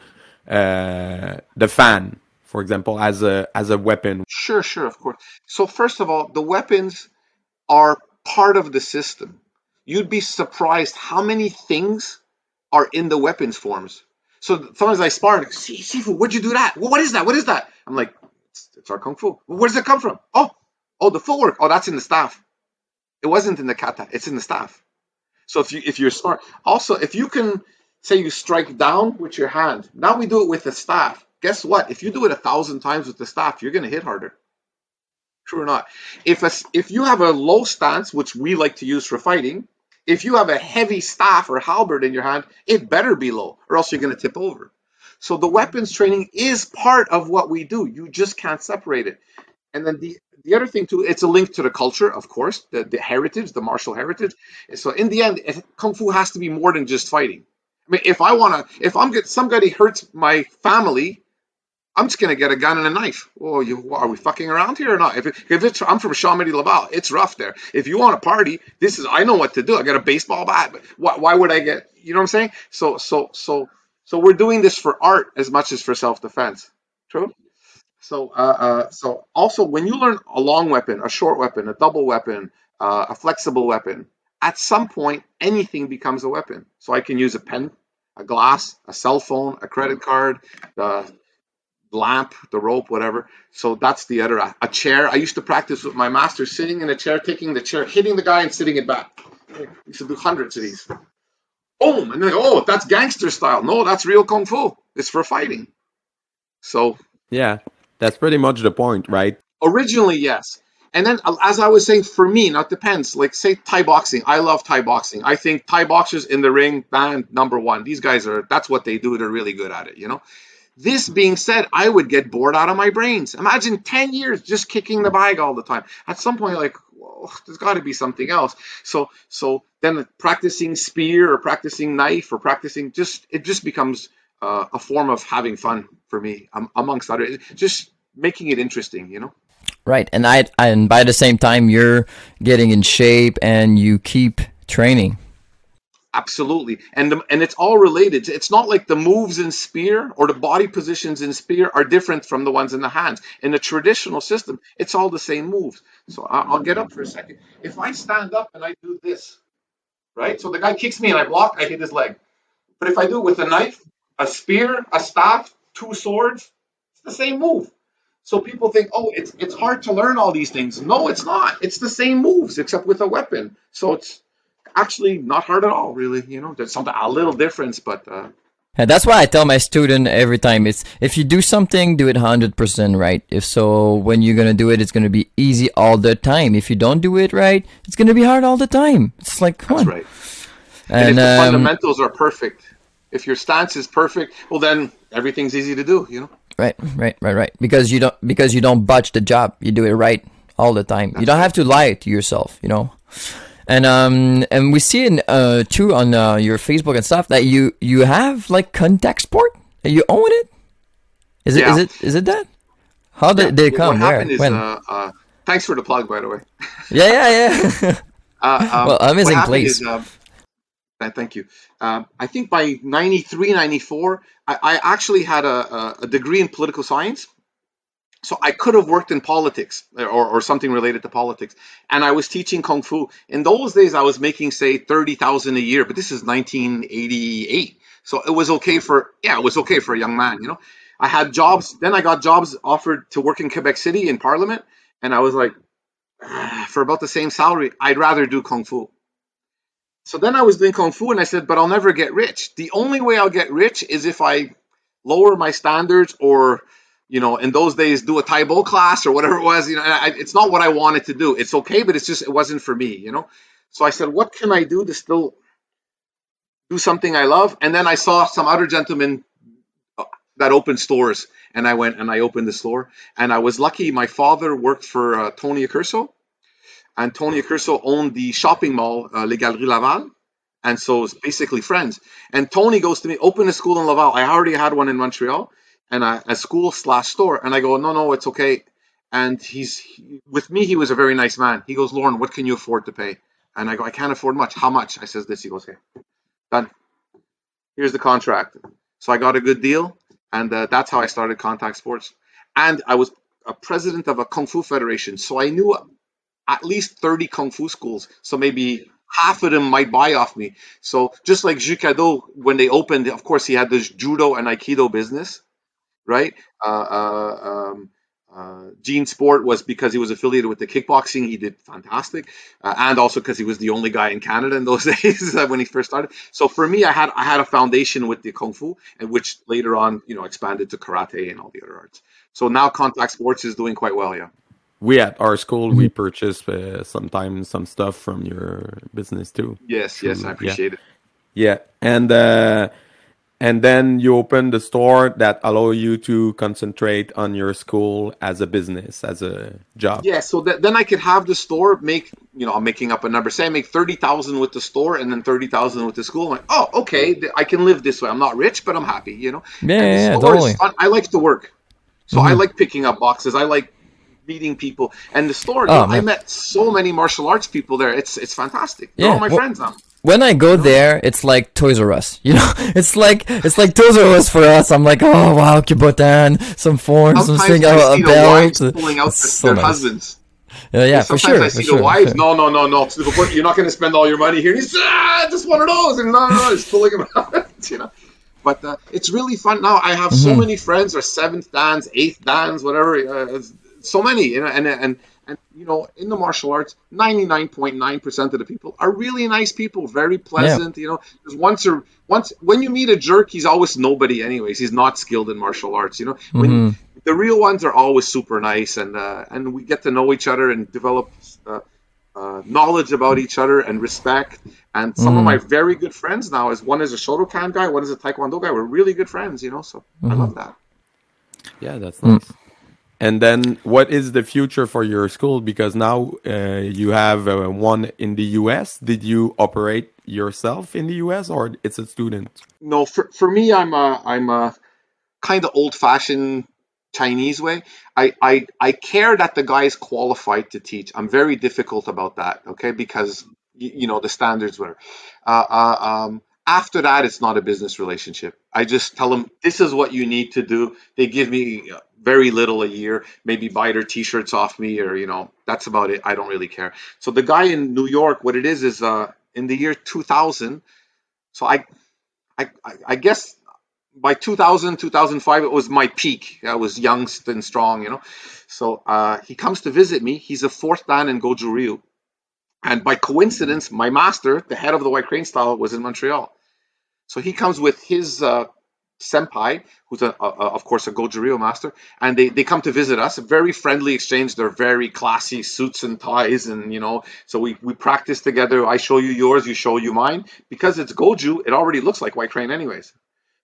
uh, the fan, for example, as a as a weapon? Sure, sure, of course. So first of all, the weapons are part of the system. You'd be surprised how many things are in the weapons forms. So sometimes I spar and see, Sifu, where'd you do that? What is that? What is that? I'm like, it's, it's our kung fu. Where does it come from? Oh, oh, the footwork. Oh, that's in the staff. It wasn't in the kata. It's in the staff. So if you if you're smart, also if you can say you strike down with your hand. Now we do it with the staff. Guess what? If you do it a thousand times with the staff, you're gonna hit harder. True or not? If a, if you have a low stance, which we like to use for fighting, if you have a heavy staff or halberd in your hand, it better be low, or else you're gonna tip over. So the weapons training is part of what we do. You just can't separate it. And then the the other thing too, it's a link to the culture, of course, the, the heritage, the martial heritage. So in the end, it, kung fu has to be more than just fighting. I mean, if I wanna, if I'm get somebody hurts my family, I'm just gonna get a gun and a knife. Oh, you are we fucking around here or not? If if it's I'm from Chomedey Laval, it's rough there. If you want a party, this is I know what to do. I got a baseball bat. But why, why would I get? You know what I'm saying? So so so so we're doing this for art as much as for self defense. True. So uh, uh, so also when you learn a long weapon, a short weapon, a double weapon, uh, a flexible weapon, at some point anything becomes a weapon. So I can use a pen, a glass, a cell phone, a credit card, the lamp, the rope, whatever. So that's the other a chair. I used to practice with my master sitting in a chair, taking the chair, hitting the guy, and sitting it back. I used to do hundreds of these. Boom, and then oh, that's gangster style. No, that's real kung fu. It's for fighting. So Yeah, that's pretty much the point, right? originally, yes. And then, uh, as I was saying, for me, now it depends. Like, say, Thai boxing. I love Thai boxing. I think Thai boxers in the ring, man, number one. These guys are, that's what they do. They're really good at it, you know? This being said, I would get bored out of my brains. Imagine 10 years just kicking the bag all the time. At some point, like, whoa, there's got to be something else. So, so then practicing spear or practicing knife or practicing just, it just becomes uh, a form of having fun for me, um, amongst other, just making it interesting, you know? Right, and I and by the same time you're getting in shape and you keep training. Absolutely, and and it's all related. It's not like the moves in spear or the body positions in spear are different from the ones in the hands. In the traditional system, it's all the same moves. So I- I'll get up for a second. If I stand up and I do this, right? So the guy kicks me and I block, I hit his leg. But if I do it with a knife, a spear, a staff, two swords, it's the same move. So people think, oh, it's it's hard to learn all these things. No, it's not. It's the same moves except with a weapon. So it's actually not hard at all, really. You know, there's something a little difference, but uh, And that's why I tell my student every time it's if you do something, do it hundred percent right. If so, when you're gonna do it, it's gonna be easy all the time. If you don't do it right, it's gonna be hard all the time. It's like come that's on. right. And, And, if the um, fundamentals are perfect, if your stance is perfect, well then everything's easy to do. You know. right, right, right, right. Because you don't because you don't botch the job. You do it right all the time. you don't have to lie to yourself. You know. And um and we see in uh too on uh, your Facebook and stuff that you you have like contact sport. And you own it. Is it is Yeah. it is it that? How did they What come? Where? happened is, when? uh, uh, thanks for the plug, by the way. yeah, yeah, yeah. Uh, um, Well, amazing what place. Is, uh, uh, thank you. Um, I think by 93, 94, I, I actually had a, a degree in political science. So I could have worked in politics or, or something related to politics. And I was teaching Kung Fu. In those days, I was making, say, 30,000 a year, but this is 1988. So it was okay for, yeah, it was okay for a young man, you know. I had jobs. Then I got jobs offered to work in Quebec City in Parliament. And I was like, "Ah, for about the same salary, I'd rather do Kung Fu. So then I was doing Kung Fu and I said, but I'll never get rich. The only way I'll get rich is if I lower my standards or, you know, in those days do a tai Tae Bo class or whatever it was. You know, I, it's not what I wanted to do. It's okay, but it's just, it wasn't for me, you know? So I said, what can I do to still do something I love? And then I saw some other gentlemen uh, that opened stores and I went and I opened the store and I was lucky. My father worked for uh, Tony Accurso and Tony Accurso owned the shopping mall, uh, Les Galeries Laval. And so it's basically friends. And Tony goes to me, open a school in Laval. I already had one in Montreal and a, a school slash store. And I go, no, no, it's okay. And he's he- with me. He was a very nice man. He goes, Lorne, what can you afford to pay? And I go, I can't afford much. How much? I says this. He goes, okay, done. Here's the contract. So I got a good deal, and uh, that's how I started Contact Sports. And I was a president of a kung fu federation, so I knew at least 30 kung fu schools. So maybe half of them might buy off me. So just like Jukado, when they opened, of course, he had this judo and aikido business, right? Uh, uh, um, uh, Gene Sport was because he was affiliated with the kickboxing. He did fantastic, uh, and also because he was the only guy in Canada in those days uh, when he first started. So for me, I had I had a foundation with the kung fu, and which later on, you know, expanded to karate and all the other arts. So now contact sports is doing quite well. Yeah. We at our school we purchase uh, sometimes some stuff from your business too. Yes. Yes. I Yeah. appreciate it. Yeah, and uh, and then you open the store that allow you to concentrate on your school as a business, as a job. Yeah, so th- then I could have the store make, you know, I'm making up a number. Say I make thirty thousand with the store and then thirty thousand with the school. I'm like, oh, okay, th- I can live this way. I'm not rich, but I'm happy. You know. Yeah, And yeah, totally. fun. I like to work, so I mm-hmm. like picking up boxes. I like meeting people, and the store. Oh, you know, I met so many martial arts people there. It's it's fantastic. They're Yeah, all my well- friends now. When I go there, it's like Toys R Us. You know, it's like it's like Toys R Us for us. I'm like, oh wow, Kubotan, some forms, some thing, oh, a belt. wives pulling out so their nice. husbands. Yeah, yeah, for Sometimes sure. I see sure, the for wives. sure. No, no, no, no. You're not going to spend all your money here. He's ah, just one of those, and no, no, no. He's pulling them out. You know. But uh, it's really fun now. I have so Mhm. many friends, or seventh dans, eighth dans, whatever. Uh, so many, you know, and and and you know, in the martial arts, ninety nine point nine percent of the people are really nice people, very pleasant. You know, there's once or once when you meet a jerk, he's always nobody. Anyways, he's not skilled in martial arts. You know, when Mhm. the real ones are always super nice, and uh, and we get to know each other and develop. Uh, uh, knowledge about each other and respect. And some of Mhm. my very good friends now is one is a Shotokan guy, one is a Taekwondo guy. We're really good friends, you know. So I love that. Yeah, that's Mm. And then, what is the future for your school? Because now uh, you have uh, one in the U.S. Did you operate yourself in the U.S. or it's a student? No, for for me, I'm a I'm a kind of old fashioned Chinese way. I, I I care that the guy is qualified to teach. I'm very difficult about that. Okay, because you, you know the standards were. Uh, uh, um, after that, it's not a business relationship. I just tell them this is what you need to do. They give me uh, very little a year, maybe buy their t-shirts off me, or you know that's about it. I don't really care. So the guy in New York, what it is is uh, in the year 2000. So I, I, I guess by 2000 2005 it was my peak i was young and strong you know so uh, he comes to visit me he's a fourth dan in goju ryu and by coincidence my master the head of the white crane style was in montreal. So he comes with his uh, senpai who's a, a, of course a goju ryu master and they, they come to visit us. Very friendly exchange. They're very classy suits and ties and you know so we, we practice together. I show you yours you show you mine. Because it's goju it already looks like white crane anyways.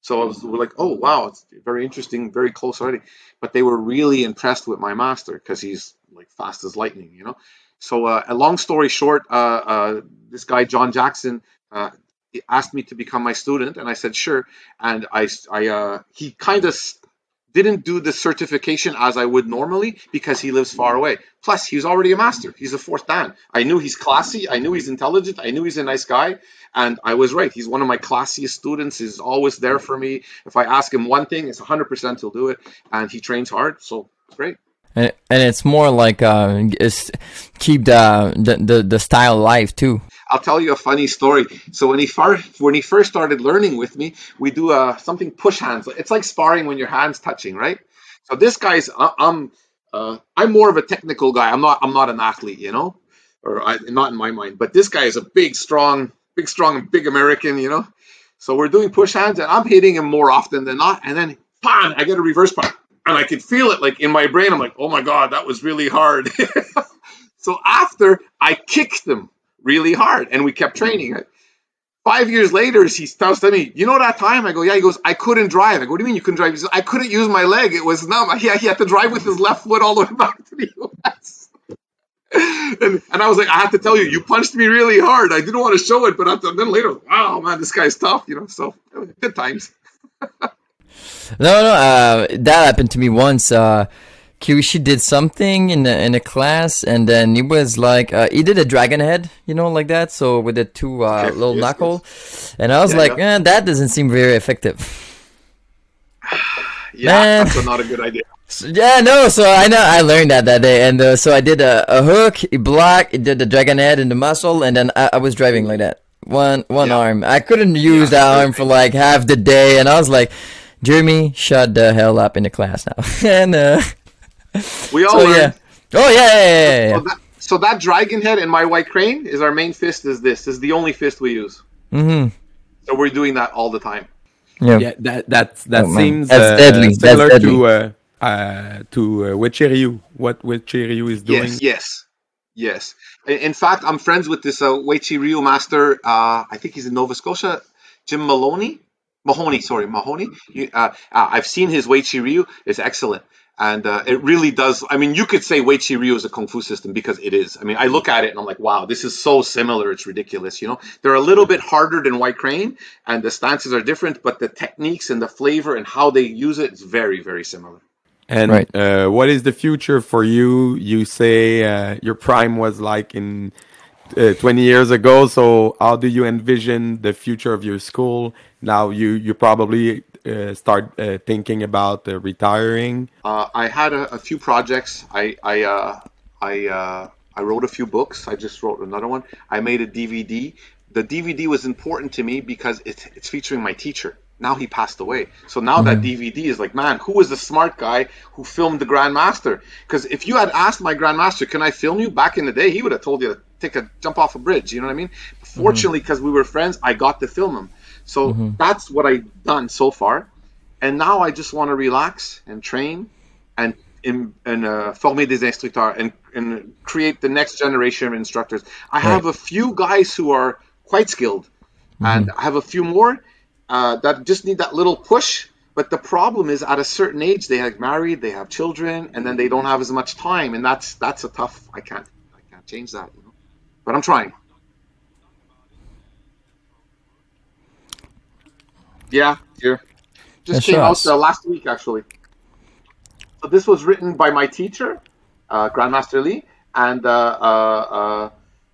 So I was we're like, oh wow, it's very interesting, very close already. But they were really impressed with my master because he's like fast as lightning, you know. So uh, a long story short, uh, uh, this guy John Jackson asked me to become my student, and I said sure. And I, I he kind of didn't do the certification as I would normally because he lives far away. Plus, he's already a master. He's a fourth dan. I knew he's classy. I knew he's intelligent. I knew he's a nice guy. And I was right. He's one of my classiest students. He's always there for me. If I ask him one thing, it's 100% he'll do it. And he trains hard. So, great. And, and it's more like uh, keep the, the, the, the style alive too. I'll tell you a funny story. So when he first when he first started learning with me, we do uh, something push hands. It's like sparring when your hands touching, right? So this guy's I'm uh, I'm more of a technical guy. I'm not I'm not an athlete, you know, or I, not in my mind. But this guy is a big, strong, big, strong, big American, you know. So we're doing push hands, and I'm hitting him more often than not. And then, bam, I get a reverse punch, and I could feel it like in my brain. I'm like, oh my god, that was really hard. so after I kicked him really hard, and we kept training. Five years later, he tells me, "You know that time?" I go, "Yeah." He goes, "I couldn't drive." I go, "What do you mean you couldn't drive?" He says, "I couldn't use my leg; it was numb. Yeah, he had to drive with his left foot all the way back to the U.S." and, and I was like, I have to tell you, you punched me really hard. I didn't want to show it, but then later, wow, man, this guy's tough, you know. So good times. No, no, uh, that happened to me once. Uh, Kiwishi did something in a, in a class, and then he was like, uh, he did a dragon head, you know, like that. So with the two uh, little yes, knuckle, yes. and I was yeah, like, yeah. Eh, that doesn't seem very effective. yeah, Man. that's not a good idea. So, yeah, no. So I know I learned that that day, and uh, so I did a, a hook, a block, it did the dragon head and the muscle, and then I, I was driving like that, one one yeah. arm. I couldn't use that arm for like half the day, and I was like, Jeremy, shut the hell up in the class now, and uh, we all so, yeah. Oh yeah, yeah, yeah, yeah. So, that, so that dragon head and my white crane is our main fist. Is this? this is the only fist we use. Mm-hmm. So we're doing that all the time. Yeah, yeah that that that oh, seems uh, deadly. similar That's deadly. to uh, uh, to uh, Uechi what Uechi Ryu is doing. Yes, yes, yes. In fact, I'm friends with this uh, Uechi Ryu master. Uh, I think he's in Nova Scotia, Jim Maloney. Mahoney, sorry, Mahoney. You, uh, uh, I've seen his Uechi Ryu. It's excellent. And uh, it really does. I mean, you could say Uechi Ryu is a kung fu system because it is. I mean, I look at it and I'm like, wow, this is so similar. It's ridiculous. You know, they're a little bit harder than White Crane, and the stances are different, but the techniques and the flavor and how they use it is very, very similar. And right. uh, what is the future for you? You say uh, your prime was like in uh, 20 years ago. So how do you envision the future of your school? Now you you probably uh, start uh, thinking about uh, retiring. I had a, a, few projects. I I I I wrote a few books. I just wrote another one. I made a DVD. The DVD was important to me because it's it's featuring my teacher now he passed away. So now mm-hmm. that DVD is like, man, who was the smart guy who filmed the Grandmaster? Because if you had asked my Grandmaster, can I film you back in the day, he would have told you to take a jump off a bridge. You know what I mean? Mm-hmm. Fortunately, because we were friends, I got to film him. So mm-hmm. that's what I've done so far. And now I just want to relax and train and in, and uh, former des instructeurs and, and create the next generation of instructors. I right. have a few guys who are quite skilled, and mm-hmm. I have a few more uh, that just need that little push. But the problem is, at a certain age, they get married, they have children, and then they don't have as much time, and that's that's a tough. I can't I can't change that, you know? But I'm trying. Yeah, here. Just came out uh, last week, actually. So this was written by my teacher, uh, Grandmaster Lee, and uh, uh,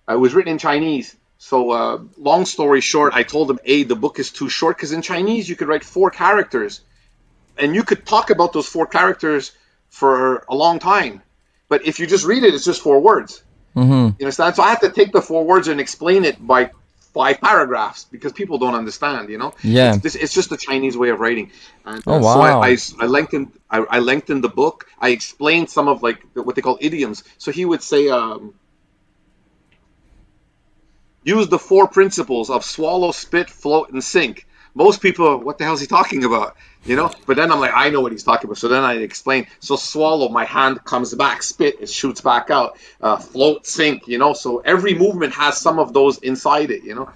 uh, it was written in Chinese. So, uh, long story short, I told him, A, the book is too short because in Chinese you could write four characters and you could talk about those four characters for a long time. But if you just read it, it's just four words. Mm-hmm. You understand? So I have to take the four words and explain it by five paragraphs because people don't understand. You know? Yeah. It's, this, it's just the Chinese way of writing. And, Oh, uh, So. I, I, I lengthened. I, I lengthened the book. I explained some of like what they call idioms. So he would say. Um, use the four principles of swallow, spit, float, and sink. Most people, what the hell is he talking about? You know? But then I'm like, I know what he's talking about. So then I explain. So swallow, my hand comes back. Spit, it shoots back out. Uh, float, sink. You know? So every movement has some of those inside it. You know?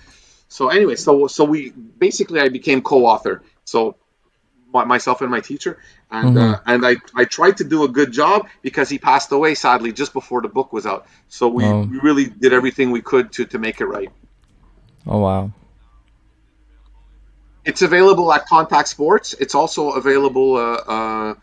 So anyway, so so we basically I became co-author. So my, myself and my teacher, and uh, and I I tried to do a good job because he passed away sadly just before the book was out. So we, Oh. we really did everything we could to to make it right. Oh wow. It's available at Contact Sports. It's also available. Uh, uh,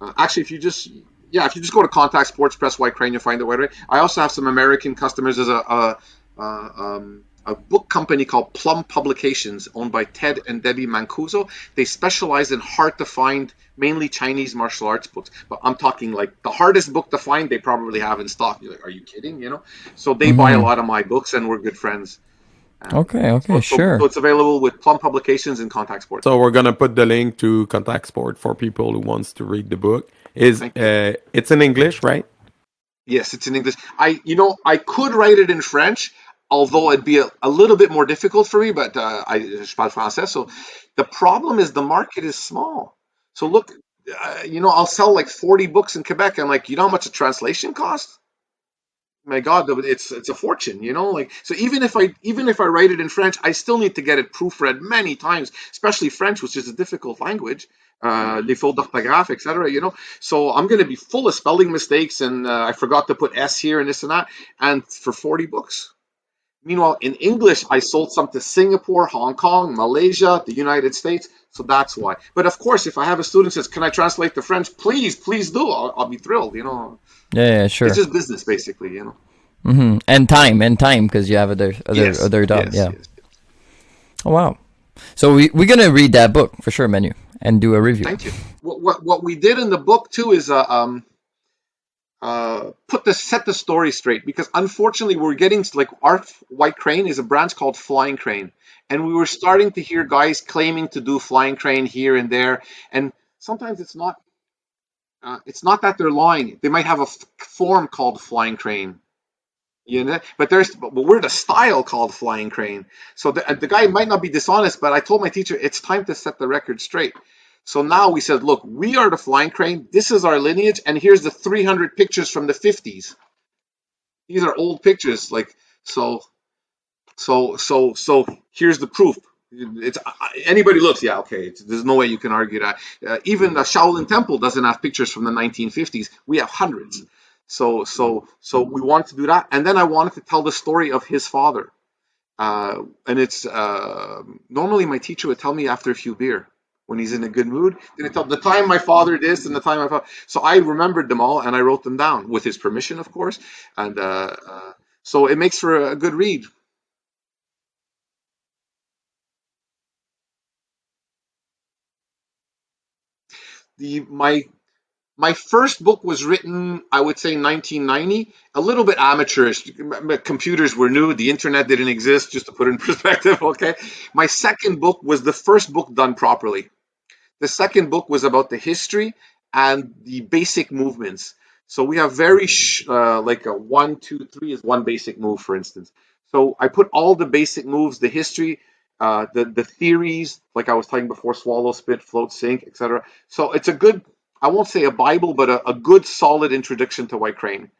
uh, actually, if you just yeah, if you just go to Contact Sports, press White Crane, you'll find it right away. I also have some American customers. There's a a, a, um, a book company called Plum Publications, owned by Ted and Debbie Mancuso. They specialize in hard to find, mainly Chinese martial arts books. But I'm talking like the hardest book to find, they probably have in stock. You're like, are you kidding? You know? So they buy a lot of my books, and we're good friends. Okay. Okay. So, sure. so it's available with Plum Publications and Contact Sports. So we're gonna put the link to Contact Sport for people who wants to read the book. Is uh, it's in English, right? Yes, it's in English. I, you know, I could write it in French, although it'd be a, a little bit more difficult for me. But uh, I je parle français, so the problem is the market is small. So look, uh, you know, I'll sell like forty books in Quebec, and like, you know how much a translation costs? My God, it's it's a fortune, you know. Like, so even if I even if I write it in French, I still need to get it proofread many times, especially French, which is a difficult language. Uh, les fautes d'orthographe, etc. You know, so I'm going to be full of spelling mistakes, and uh, I forgot to put S here and this and that. And for 40 books. Meanwhile, in English, I sold some to Singapore, Hong Kong, Malaysia, the United States. So that's why. But of course, if I have a student says, "Can I translate to French?" Please, please do. I'll, I'll be thrilled. You know, Yeah. Yeah. Sure. it's just business, basically. You know. Mm-hmm. And time and time because you have other other Yes, other job. yes, yeah. yes. Oh wow. So we we're gonna read that book for sure, menu, and do a review. Thank you. What, what what we did in the book too is uh, um uh put the set the story straight because unfortunately we're getting like our white crane is a branch called flying crane. And we were starting to hear guys claiming to do flying crane here and there. And sometimes it's not uh, it's not that they're lying. They might have a form called flying crane. You know but there's but we're the style called flying crane. So the, the guy might not be dishonest but i told my teacher it's time to set the record straight so now we said, look, we are the flying crane. This is our lineage, and here's the 300 pictures from the 50s. These are old pictures, like so, so, so, so. Here's the proof. It's anybody looks, yeah, okay. There's no way you can argue that. Uh, even the Shaolin Temple doesn't have pictures from the 1950s. We have hundreds. So, so, so we wanted to do that, and then I wanted to tell the story of his father. Uh, and it's uh, normally my teacher would tell me after a few beer when he's in a good mood. Then he tell the time my father this and the time my father. So I remembered them all and I wrote them down with his permission, of course. And uh, uh, so it makes for a good read. The my my first book was written, I would say, 1990, a little bit amateurish. Computers were new, the internet didn't exist, just to put in perspective, okay? My second book was the first book done properly. The second book was about the history and the basic movements. So we have very, uh, like a one, two, three is one basic move, for instance. So I put all the basic moves, the history, uh, the, the theories, like I was talking before, swallow, spit, float, sink, etc. So it's a good I won't say a Bible, but a, a good solid introduction to White Crane.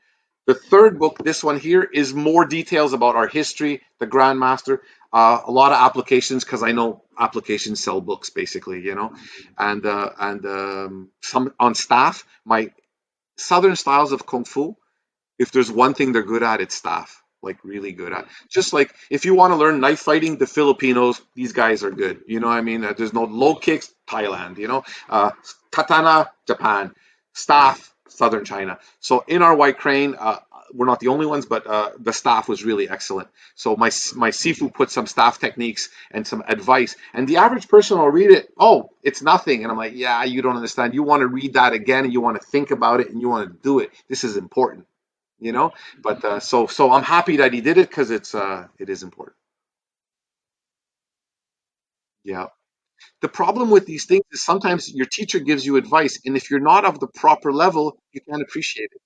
The third book, this one here, is more details about our history, the Grandmaster, uh, a lot of applications because I know applications sell books basically, you know, and uh, and um, some on staff. My Southern styles of Kung Fu, if there's one thing they're good at, it's staff. Like really good at. Just like if you want to learn knife fighting, the Filipinos, these guys are good. You know I mean? Uh, there's no low kicks, Thailand. You know, uh, katana, Japan, staff, Southern China. So in our White Crane, uh, we're not the only ones, but uh, the staff was really excellent. So my my Sifu put some staff techniques and some advice, and the average person will read it. Oh, it's nothing, and I'm like, yeah, you don't understand. You want to read that again, and you want to think about it, and you want to do it. This is important, you know. But uh, so so I'm happy that he did it because it's uh, it is important. Yeah. The problem with these things is sometimes your teacher gives you advice, and if you're not of the proper level, you can't appreciate it.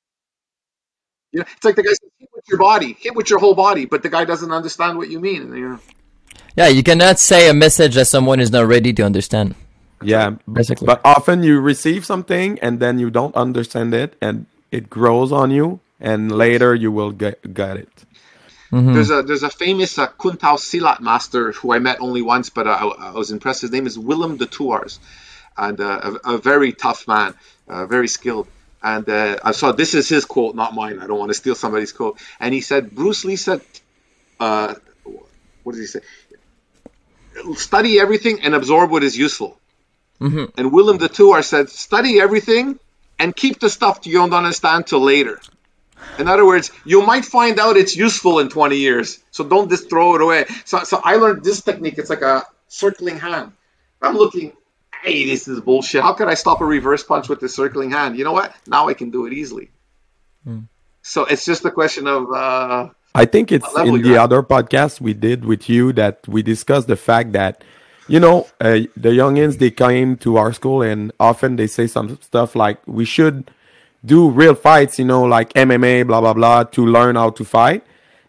You know, it's like the guy says, hit with your body, hit with your whole body, but the guy doesn't understand what you mean. You know, Yeah, you cannot say a message that someone is not ready to understand. Yeah, Basically. but often you receive something and then you don't understand it, and it grows on you, and later you will get get it. There's a there's a famous uh, Kuntao Silat master who I met only once, but uh, I, I was impressed. His name is Willem de Thouars, and uh, a, a very tough man, uh, very skilled. And uh, I saw this is his quote, not mine. I don't want to steal somebody's quote. And he said, Bruce Lee said, uh, what did he say? Study everything and absorb what is useful. And Willem de Thouars said, study everything and keep the stuff you don't understand till later. In other words, you might find out it's useful in 20 years, so don't just throw it away. So, so I learned this technique. It's like a circling hand. I'm looking, hey, this is bullshit. How could I stop a reverse punch with the circling hand? You know what? Now I can do it easily. So it's just a question of uh, I think it's in the other podcast we did with you that we discussed the fact that, you know, uh, the youngins they came to our school and often they say some stuff like we should do real fights, you know, like MMA, blah blah blah, to learn how to fight.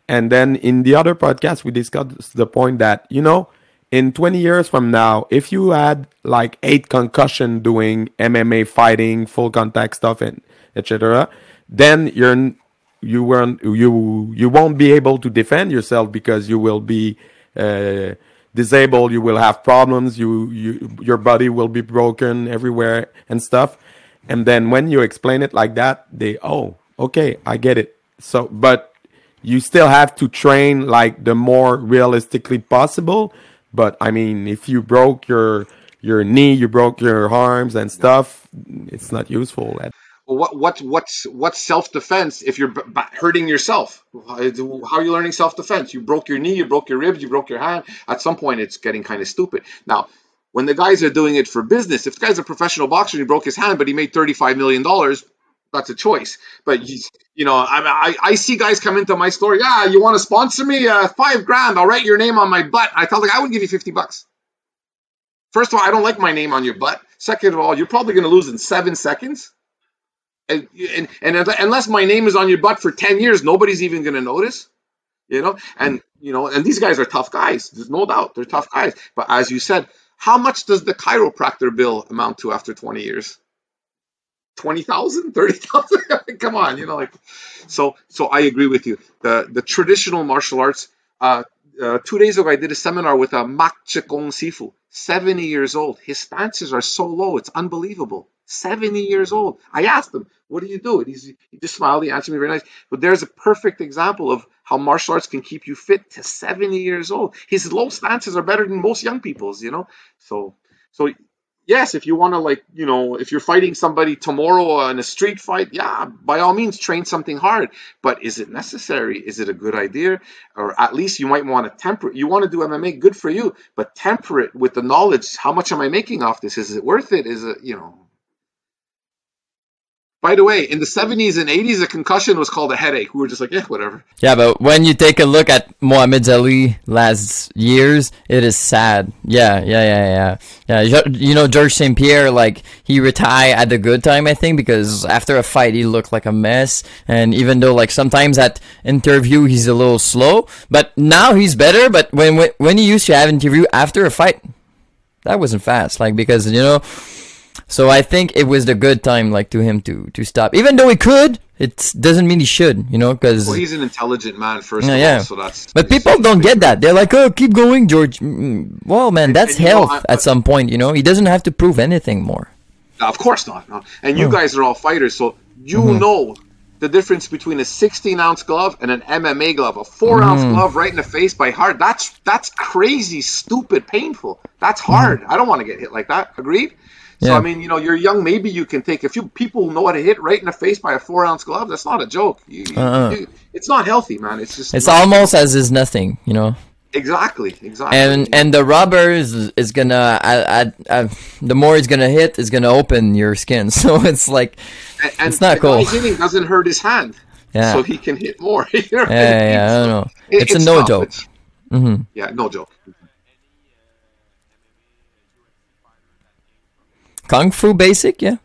And then in the other podcast we discussed the point that you know, in 20 years from now, if you had like eight concussion doing MMA fighting, full contact stuff, and etc., then you're you weren't you you won't be able to defend yourself because you will be uh, disabled. You will have problems. You you your body will be broken everywhere and stuff. And then when you explain it like that, they oh okay I get it. So but you still have to train like the more realistically possible. But I mean, if you broke your your knee, you broke your arms and stuff, it's not useful. At, what what what's what's self defense if you're b- hurting yourself? How are you learning self defense? You broke your knee, you broke your ribs, you broke your hand. At some point, it's getting kind of stupid. Now, when the guys are doing it for business, if the guy's a professional boxer and he broke his hand, but he made thirty five million dollars, that's a choice. But you know, I, I I see guys come into my store. Yeah, you want to sponsor me? Uh, five grand. I'll write your name on my butt. I tell like I would give you fifty bucks. First of all, I don't like my name on your butt. Second of all, you're probably going to lose in seven seconds. And, and, and unless my name is on your butt for 10 years, nobody's even going to notice. You know, and you know, and these guys are tough guys. There's no doubt they're tough guys. But as you said, how much does the chiropractor bill amount to after 20 years? 20,000, 30,000? Come on, you know, like, so, so I agree with you. The, the traditional martial arts, uh, uh, two days ago, I did a seminar with a Mak Chikong Sifu, 70 years old. His stances are so low, it's unbelievable. 70 years old. I asked him, What do you do? And he's, he just smiled. He answered me very nice. But there's a perfect example of how martial arts can keep you fit to 70 years old. His low stances are better than most young people's, you know? So, so yes, if you want to, like, you know, if you're fighting somebody tomorrow in a street fight, yeah, by all means, train something hard. But is it necessary? Is it a good idea? Or at least you might want to temper it. You want to do MMA, good for you, but temper it with the knowledge. How much am I making off this? Is it worth it? Is it, you know? By the way, in the 70s and 80s, a concussion was called a headache. We were just like, yeah, whatever. Yeah, but when you take a look at Muhammad Ali last years, it is sad. Yeah, yeah, yeah, yeah. Yeah, you know George St. Pierre, like he retired at the good time, I think, because after a fight he looked like a mess. And even though like sometimes at interview he's a little slow, but now he's better. But when when, when he used to have interview after a fight, that wasn't fast. Like because you know. So I think it was the good time, like to him to to stop. Even though he could, it doesn't mean he should, you know, because. Well, he's an intelligent man, first Yeah, of yeah. all, so that's. But people don't get that. They're like, "Oh, keep going, George." Mm, Well, man, that's know, health I- at some point. You know, he doesn't have to prove anything more. Of course not. No. And you guys are all fighters, so you Mm-hmm. know the difference between a 16 ounce glove and an MMA glove. A 4 ounce Mm-hmm. glove right in the face by heart. That's that's crazy, stupid, painful. That's hard. I don't want to get hit like that. Agreed. So Yeah. I mean, you know, you're young. Maybe you can take a few people know how to hit right in the face by a four ounce glove. That's not a joke. You, Uh-uh. you- it's not healthy, man. It's just It's almost as is nothing, you know. exactly, exactly. And and the rubber is, is gonna I, I, I, the more it's gonna hit, is gonna open your skin. So it's like And- and it's not the cool. hitting doesn't hurt his hand, Yeah. so he can hit more. you know what I yeah, mean? yeah, I don't know. it- It's, a no tough. joke. It's- hmm Yeah, no joke. Kung Fu basic, yeah.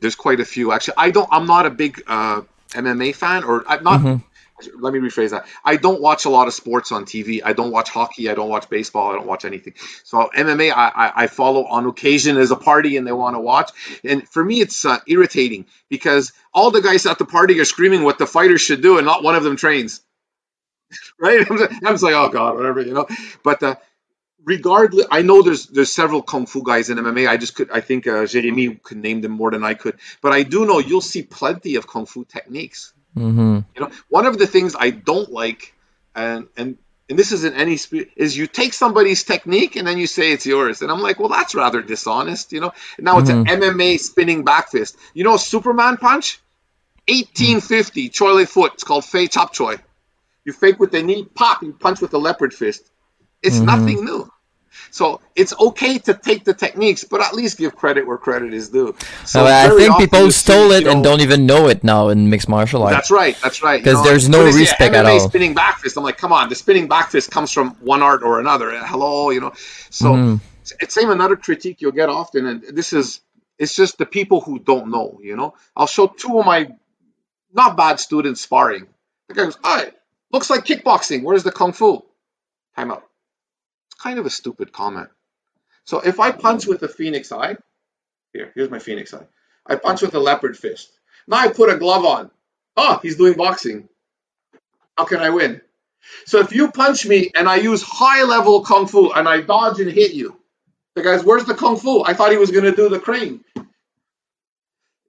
There's quite a few actually. I don't. I'm not a big uh, MMA fan, or I'm not. Mm-hmm. Let me rephrase that. I don't watch a lot of sports on TV. I don't watch hockey. I don't watch baseball. I don't watch anything. So MMA, I, I, I follow on occasion as a party and they want to watch. And for me, it's uh, irritating because all the guys at the party are screaming what the fighters should do, and not one of them trains. right? I'm just, like, oh god, whatever, you know. But uh, regardless, I know there's there's several kung fu guys in MMA. I just could, I think uh, Jeremy could name them more than I could. But I do know you'll see plenty of kung fu techniques. hmm You know, one of the things I don't like, and and and this isn't any spe- is you take somebody's technique and then you say it's yours, and I'm like, well, that's rather dishonest, you know. Now it's an MMA spinning back fist. You know, Superman punch, 1850 Choi foot. It's called Fei Chop Choi. You fake with the knee, pop, you punch with the leopard fist. It's nothing new. So it's okay to take the techniques, but at least give credit where credit is due. So So I think people stole it you and don't even know it now in mixed martial arts. that's right. That's right. 'Cause there's no when they say respect at all. Spinning back fist. I'm like, come on. The spinning back fist comes from one art or another. Uh, Hello, you know. So Mm-hmm. it's same another critique you'll get often, and this is it's just the people who don't know. You know, I'll show two of my not bad students sparring. The guy goes, "Hey, looks like kickboxing. Where's the kung fu?" Time out. Kind of a stupid comment. So if I punch with a phoenix eye, here, here's my phoenix eye. I punch with a leopard fist. Now I put a glove on. Oh, he's doing boxing. How can I win? So if you punch me and I use high level kung fu and I dodge and hit you, the guy's, where's the kung fu? I thought he was going to do the crane.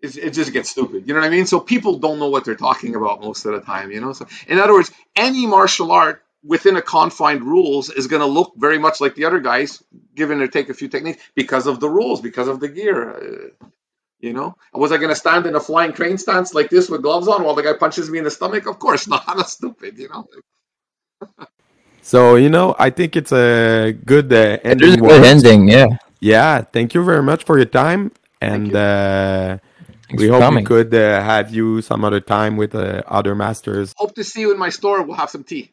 It's, it just gets stupid. You know what I mean? So people don't know what they're talking about most of the time, you know? So in other words, any martial art within a confined rules is going to look very much like the other guys, given or take a few techniques because of the rules, because of the gear. Uh, you know, was I going to stand in a flying crane stance like this with gloves on while the guy punches me in the stomach? Of course not. I'm stupid. You know. So you know, I think it's a good uh, There's a good words. ending, yeah. Yeah, thank you very much for your time, and you. uh, we hope coming. we could uh, have you some other time with uh, other masters. Hope to see you in my store. We'll have some tea.